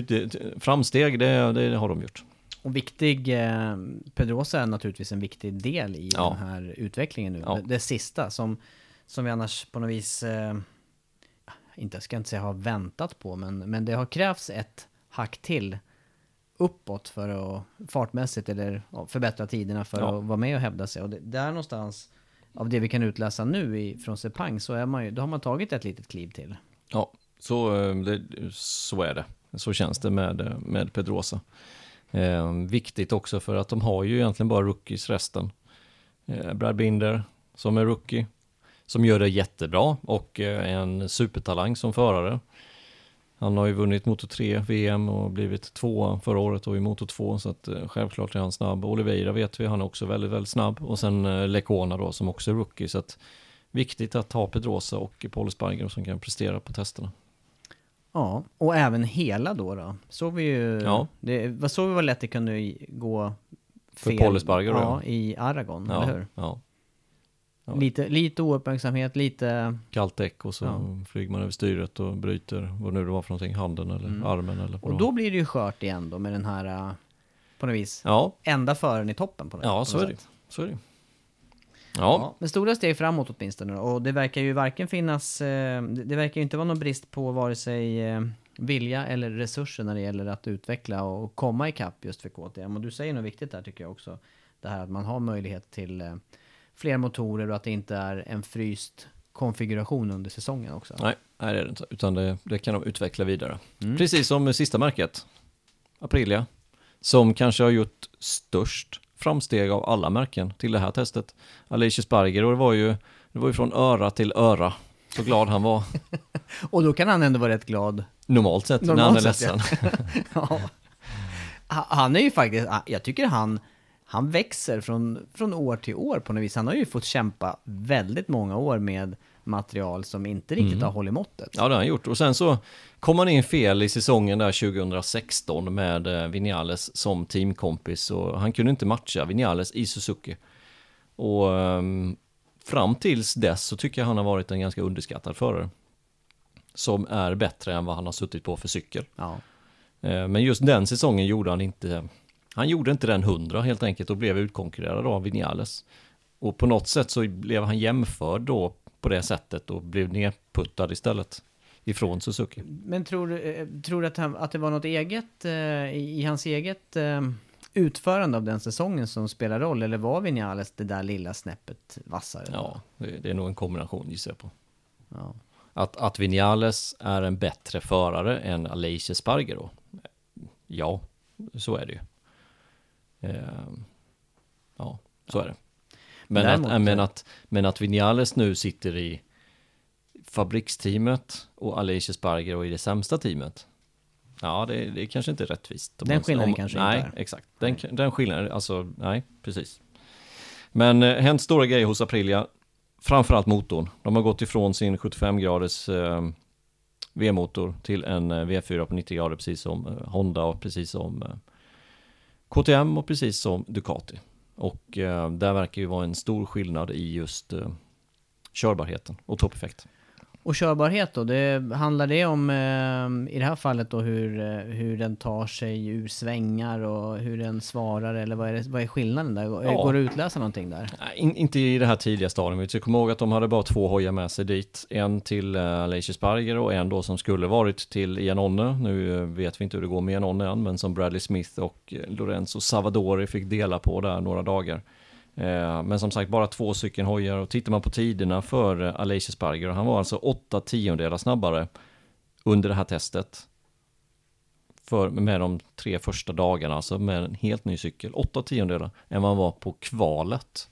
framsteg, det, det har de gjort. Och viktig, eh, Pedrosa är naturligtvis en viktig del i Ja. den här utvecklingen nu. Ja. Det, det sista som, som vi annars på något vis, eh, inte, ska inte säga har väntat på, men, men det har krävts ett hack till uppåt för att fartmässigt eller förbättra tiderna för Ja. att vara med och hävda sig. Och det, där någonstans, av det vi kan utläsa nu i, från Sepang, så är man ju, då har man tagit ett litet kliv till. Ja, så, eh, det, så är det. Så känns det med, eh, med Pedrosa. Eh, viktigt också för att de har ju egentligen bara rookies resten. Eh, Brad Binder som är rookie, som gör det jättebra och eh, en supertalang som förare. Han har ju vunnit Moto 3 VM och blivit tvåa förra året och i Moto 2 så att eh, självklart är han snabb. Oliveira vet vi, han är också väldigt, väldigt snabb och sen eh, Lecona då som också är rookie så att viktigt att ha Pedrosa och Paul Espargaro som kan prestera på testerna. Ja, och även hela då då. Såg vi ju, Ja. det, såg vi vad lätt det kunde gå För Paul Espargaro, ja, ja. i Aragon, Ja, eller hur? ja. Lite, lite ouppmärksamhet, lite... Kallt däck och så Ja. flyger man över styret och bryter vad nu det var för någonting, handen eller armen eller Och det då var. blir det ju skört igen då med den här, äh, på något vis, Ja, enda föraren i toppen på något ja på så något är det. sätt. Så är det. Ja. Ja, men stora steg framåt åtminstone då. Och det verkar ju varken finnas, eh, det det verkar ju inte vara någon brist på vare sig eh, vilja eller resurser när det gäller att utveckla och komma ikapp just för KTM. Och du säger något viktigt där tycker jag också. Det här att man har möjlighet till eh, fler motorer och att det inte är en fryst konfiguration under säsongen också. nej, nej det är det inte. Utan det, det kan de utveckla vidare. Mm. Precis som sista märket, Aprilia, som kanske har gjort störst framsteg av alla märken till det här testet. Alicia Sparger, och det var ju, det var ju från öra till öra. Så glad han var, Och då kan han ändå vara rätt glad. normalt sett, när Normalt han är sett, ledsen. Ja. Ha- Han är ju faktiskt, jag tycker han, han växer från, från år till år på något vis. Han har ju fått kämpa väldigt många år med material som inte riktigt har hållit måttet. Ja, det har han gjort. Och sen så kom han in fel i säsongen där 2016 med eh, Vinales som teamkompis och han kunde inte matcha Vinales i Suzuki. Och ehm, fram tills dess så tycker jag han har varit en ganska underskattad förare. Som är bättre än vad han har suttit på för cykel. Ja. Eh, Men just den säsongen gjorde han inte, han gjorde inte den 100 helt enkelt och blev utkonkurrerad av Vinales. Och på något sätt så blev han jämförd då på det sättet och blev nedputtad istället ifrån Suzuki. Men tror, eh, tror du att, han, att det var något eget eh, i, hans eget eh, utförande av den säsongen som spelar roll? Eller var Vinales det där lilla snäppet vassare? Ja, det, är nog en kombination gissar jag på. Ja. Att, att Vinales är en bättre förare än Aleix Espargaro. Ja, så är det ju. Ehm, ja, så är det. Men, Däremot- att, men, att, men att Vinales nu sitter i fabriksteamet och Aleix Espargaro i det sämsta teamet. Ja, det, det kanske inte är rättvist. Den skillnaden om- kanske nej, inte är. exakt. Den, den skillnaden, alltså, nej, precis. Men eh, hänt stora grejer hos Aprilia. Framförallt motorn. De har gått ifrån sin 75-graders eh, V-motor till en eh, V4 på 90 grader, precis som eh, Honda och precis som eh, KTM och precis som Ducati. Och eh, där verkar ju vara en stor skillnad i just eh, körbarheten och toppeffekt. Och körbarhet då, det, handlar det om eh, i det här fallet då hur, eh, hur den tar sig ur svängar och hur den svarar eller vad är, det, vad är skillnaden där? Ja. Går det att utläsa någonting där? In, inte i det här tidiga stadiet. Jag kommer ihåg att de hade bara två hojar med sig dit. En till Leiche Sparger och en då som skulle varit till Ianonne. Nu eh, vet vi inte hur det går med Ianonne än, men som Bradley Smith och eh, Lorenzo Savadori fick dela på där några dagar. Eh, Men som sagt, bara två stycken hojar och tittar man på tiderna för eh, Aleix Sparger, han var alltså åtta tiondelar snabbare under det här testet. För, med de tre första dagarna, alltså med en helt ny cykel, åtta tiondelar än vad han var på kvalet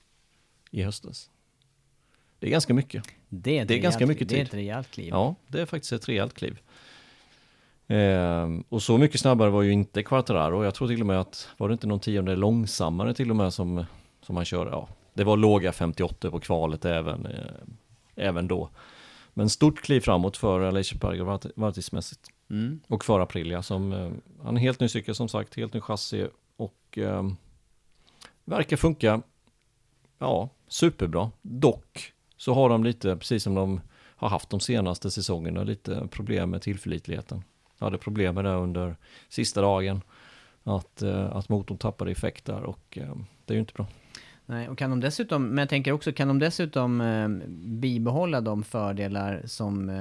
i höstas. Det är ganska mycket. Det är, Det är ganska mycket Det är tid. ett rejält kliv. Ja, det är faktiskt ett rejält kliv. Ehm, och så mycket snabbare var ju inte Quartararo. Jag tror till och med att, var det inte någon tionde långsammare till och med som, som han körde? Ja, det var låga 58 på kvalet även, eh, även då. Men stort kliv framåt för Aleix Sparger varvtidsmässigt. Mm. Och för Aprilia som, eh, han en helt ny cykel som sagt, helt ny chassi och eh, verkar funka, ja, superbra. Dock så har de lite, precis som de har haft de senaste säsongerna, lite problem med tillförlitligheten. Jag hade problem med det under sista dagen, att, eh, att motorn tappade effekt där och eh, det är ju inte bra. Nej, och kan de dessutom, men jag tänker också, kan de dessutom eh, bibehålla de fördelar som, eh,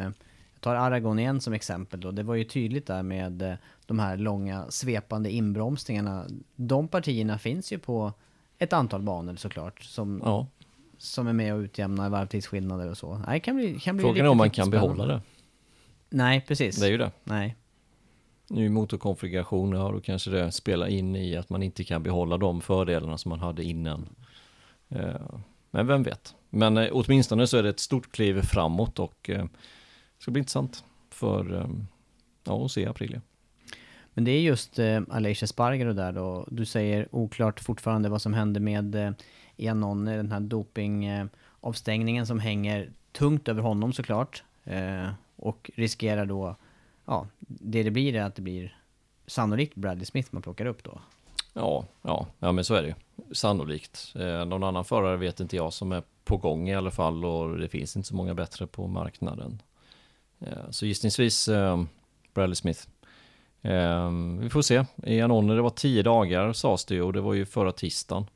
jag tar Aragon igen som exempel då, det var ju tydligt där med eh, de här långa svepande inbromsningarna. De partierna finns ju på ett antal banor såklart, som, Ja, som är med och utjämnar varvtidsskillnader och så. Nej, kan bli, kan bli frågan är om man kan spännande. behålla det. Nej, precis. Det är ju det. Nej. Ny motorkonfiguration, ja då kanske det spelar in i att man inte kan behålla de fördelarna som man hade innan. Eh, men vem vet. Men eh, åtminstone så är det ett stort kliv framåt och eh, det ska bli intressant för ja, att se april. Men det är just eh, Alicia Sparger och där då. Du säger oklart fortfarande vad som hände med eh, Iannone, den här dopingavstängningen eh, som hänger tungt över honom såklart. Eh, och riskerar då, ja, det det blir är att det blir sannolikt Bradley Smith man plockar upp då. Ja, ja, ja men så är det ju. Sannolikt. Eh, någon annan förare vet inte jag som är på gång i alla fall och det finns inte så många bättre på marknaden. Eh, så gissningsvis eh, Bradley Smith. Eh, vi får se. I Anonne det var tio dagar sades det ju och det var ju förra tisdagen.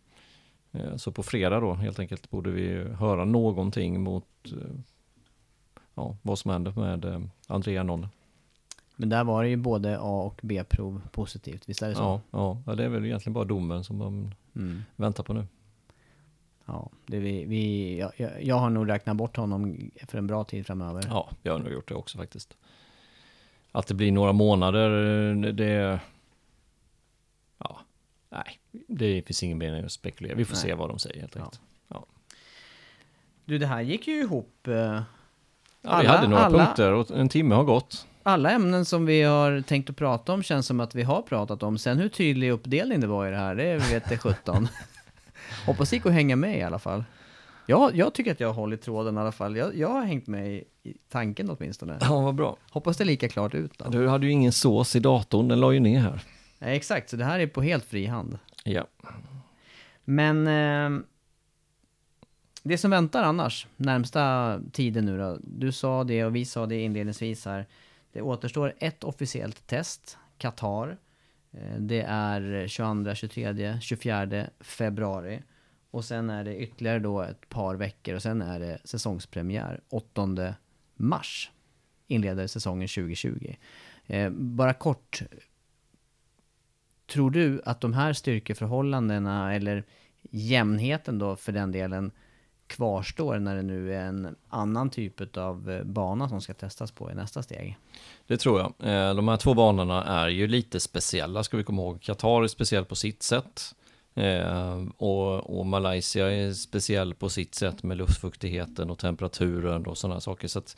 Eh, så på fredag då helt enkelt borde vi höra någonting mot eh, ja, vad som händer med eh, André Anonne. Men där var det ju både A och B-prov positivt, visst är det så? Ja, ja, ja, det är väl egentligen bara domen som de Mm. väntar på nu. Ja, det vi, vi, jag, jag, har nog räknat bort honom för en bra tid framöver. Ja, jag har nog gjort det också faktiskt. Att det blir några månader, det... Ja, nej, det finns ingen mening att spekulera. Vi får Nej. se vad de säger helt Ja. enkelt. Ja. Du, det här gick ju ihop. eh, Ja, vi Alla- hade några alla- punkter och en timme har gått. Alla ämnen som vi har tänkt att prata om känns som att vi har pratat om. Sen hur tydlig uppdelning det var i det här, det vet det 17. Hoppas det gick att hänga med i alla fall. Jag, jag tycker att jag har hållit tråden i alla fall. Jag, jag har hängt med i, i tanken åtminstone. Ja, vad bra. Hoppas det är lika klart ut då. Du hade ju ingen sås i datorn, den la ju ner här. Nej, exakt, så det här är på helt fri hand. Ja. Men eh, det som väntar annars, närmsta tiden nu då. Du sa det och vi sa det inledningsvis här. Det återstår ett officiellt test, Qatar. Eh, det är 22, 23, 24 februari. Och sen är det ytterligare då ett par veckor och sen är det säsongspremiär 8 mars. Inleder säsongen 2020. Eh, bara kort, Tror du att de här styrkeförhållandena eller jämnheten då för den delen kvarstår när det nu är en annan typ av eh, bana som ska testas på i nästa steg? Det tror jag. Eh, de här två banorna är ju lite speciella, ska vi komma ihåg. Qatar är speciell på sitt sätt. Eh, och, och Malaysia är speciell på sitt sätt med luftfuktigheten och temperaturen och sådana saker. Så att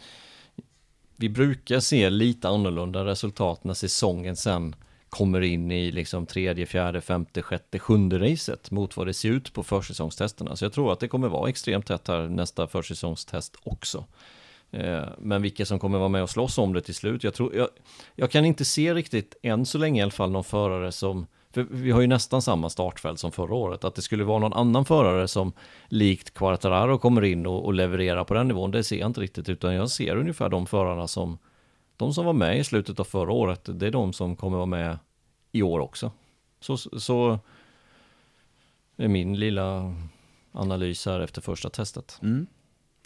vi brukar se lite annorlunda resultat när säsongen sen kommer in i liksom tredje, fjärde, femte, sjätte, sjunde racet mot vad det ser ut på försäsongstesterna. Så jag tror att det kommer vara extremt tätt här nästa försäsongstest också. Eh, men vilka som kommer vara med och slåss om det till slut, jag, tror, jag, jag kan inte se riktigt, än så länge i alla fall, någon förare som För vi har ju nästan samma startfält som förra året. Att det skulle vara någon annan förare som likt Quartararo kommer in och, och levererar på den nivån, det ser jag inte riktigt. Utan jag ser ungefär de förarna som, de som var med i slutet av förra året, det är de som kommer vara med i år också. Så, så är min lilla analys här efter första testet. Mm.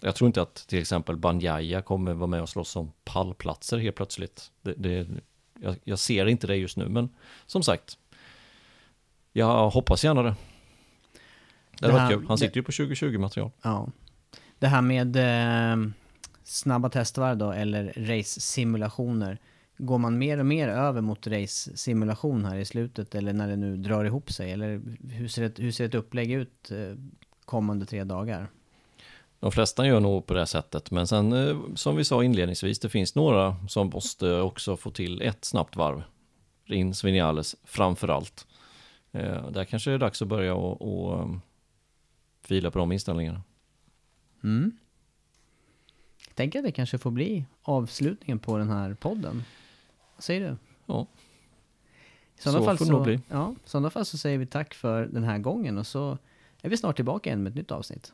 Jag tror inte att till exempel Banjaya kommer vara med och slåss om pallplatser helt plötsligt. Det, det, jag, jag, ser inte det just nu, men som sagt, jag hoppas gärna det. Det, det var kul. Han sitter det, ju på 2020 material. Ja. Det här med eh, snabba testvarv då, eller race-simulationer. Går man mer och mer över mot race-simulation här i slutet, eller när det nu drar ihop sig? Eller hur ser ett, hur ser ett upplägg ut eh, kommande tre dagar? De flesta gör nog på det sättet, men sen eh, som vi sa inledningsvis, det finns några som måste också få till ett snabbt varv. Rins Vinales framför allt. Eh, där kanske det är dags att börja och, och fila på de inställningarna. Mm. Tänker att det kanske får bli avslutningen på den här podden. Vad säger du? Ja. I så fall får det så, bli. Ja, i sådana fall så säger vi tack för den här gången och så är vi snart tillbaka igen med ett nytt avsnitt.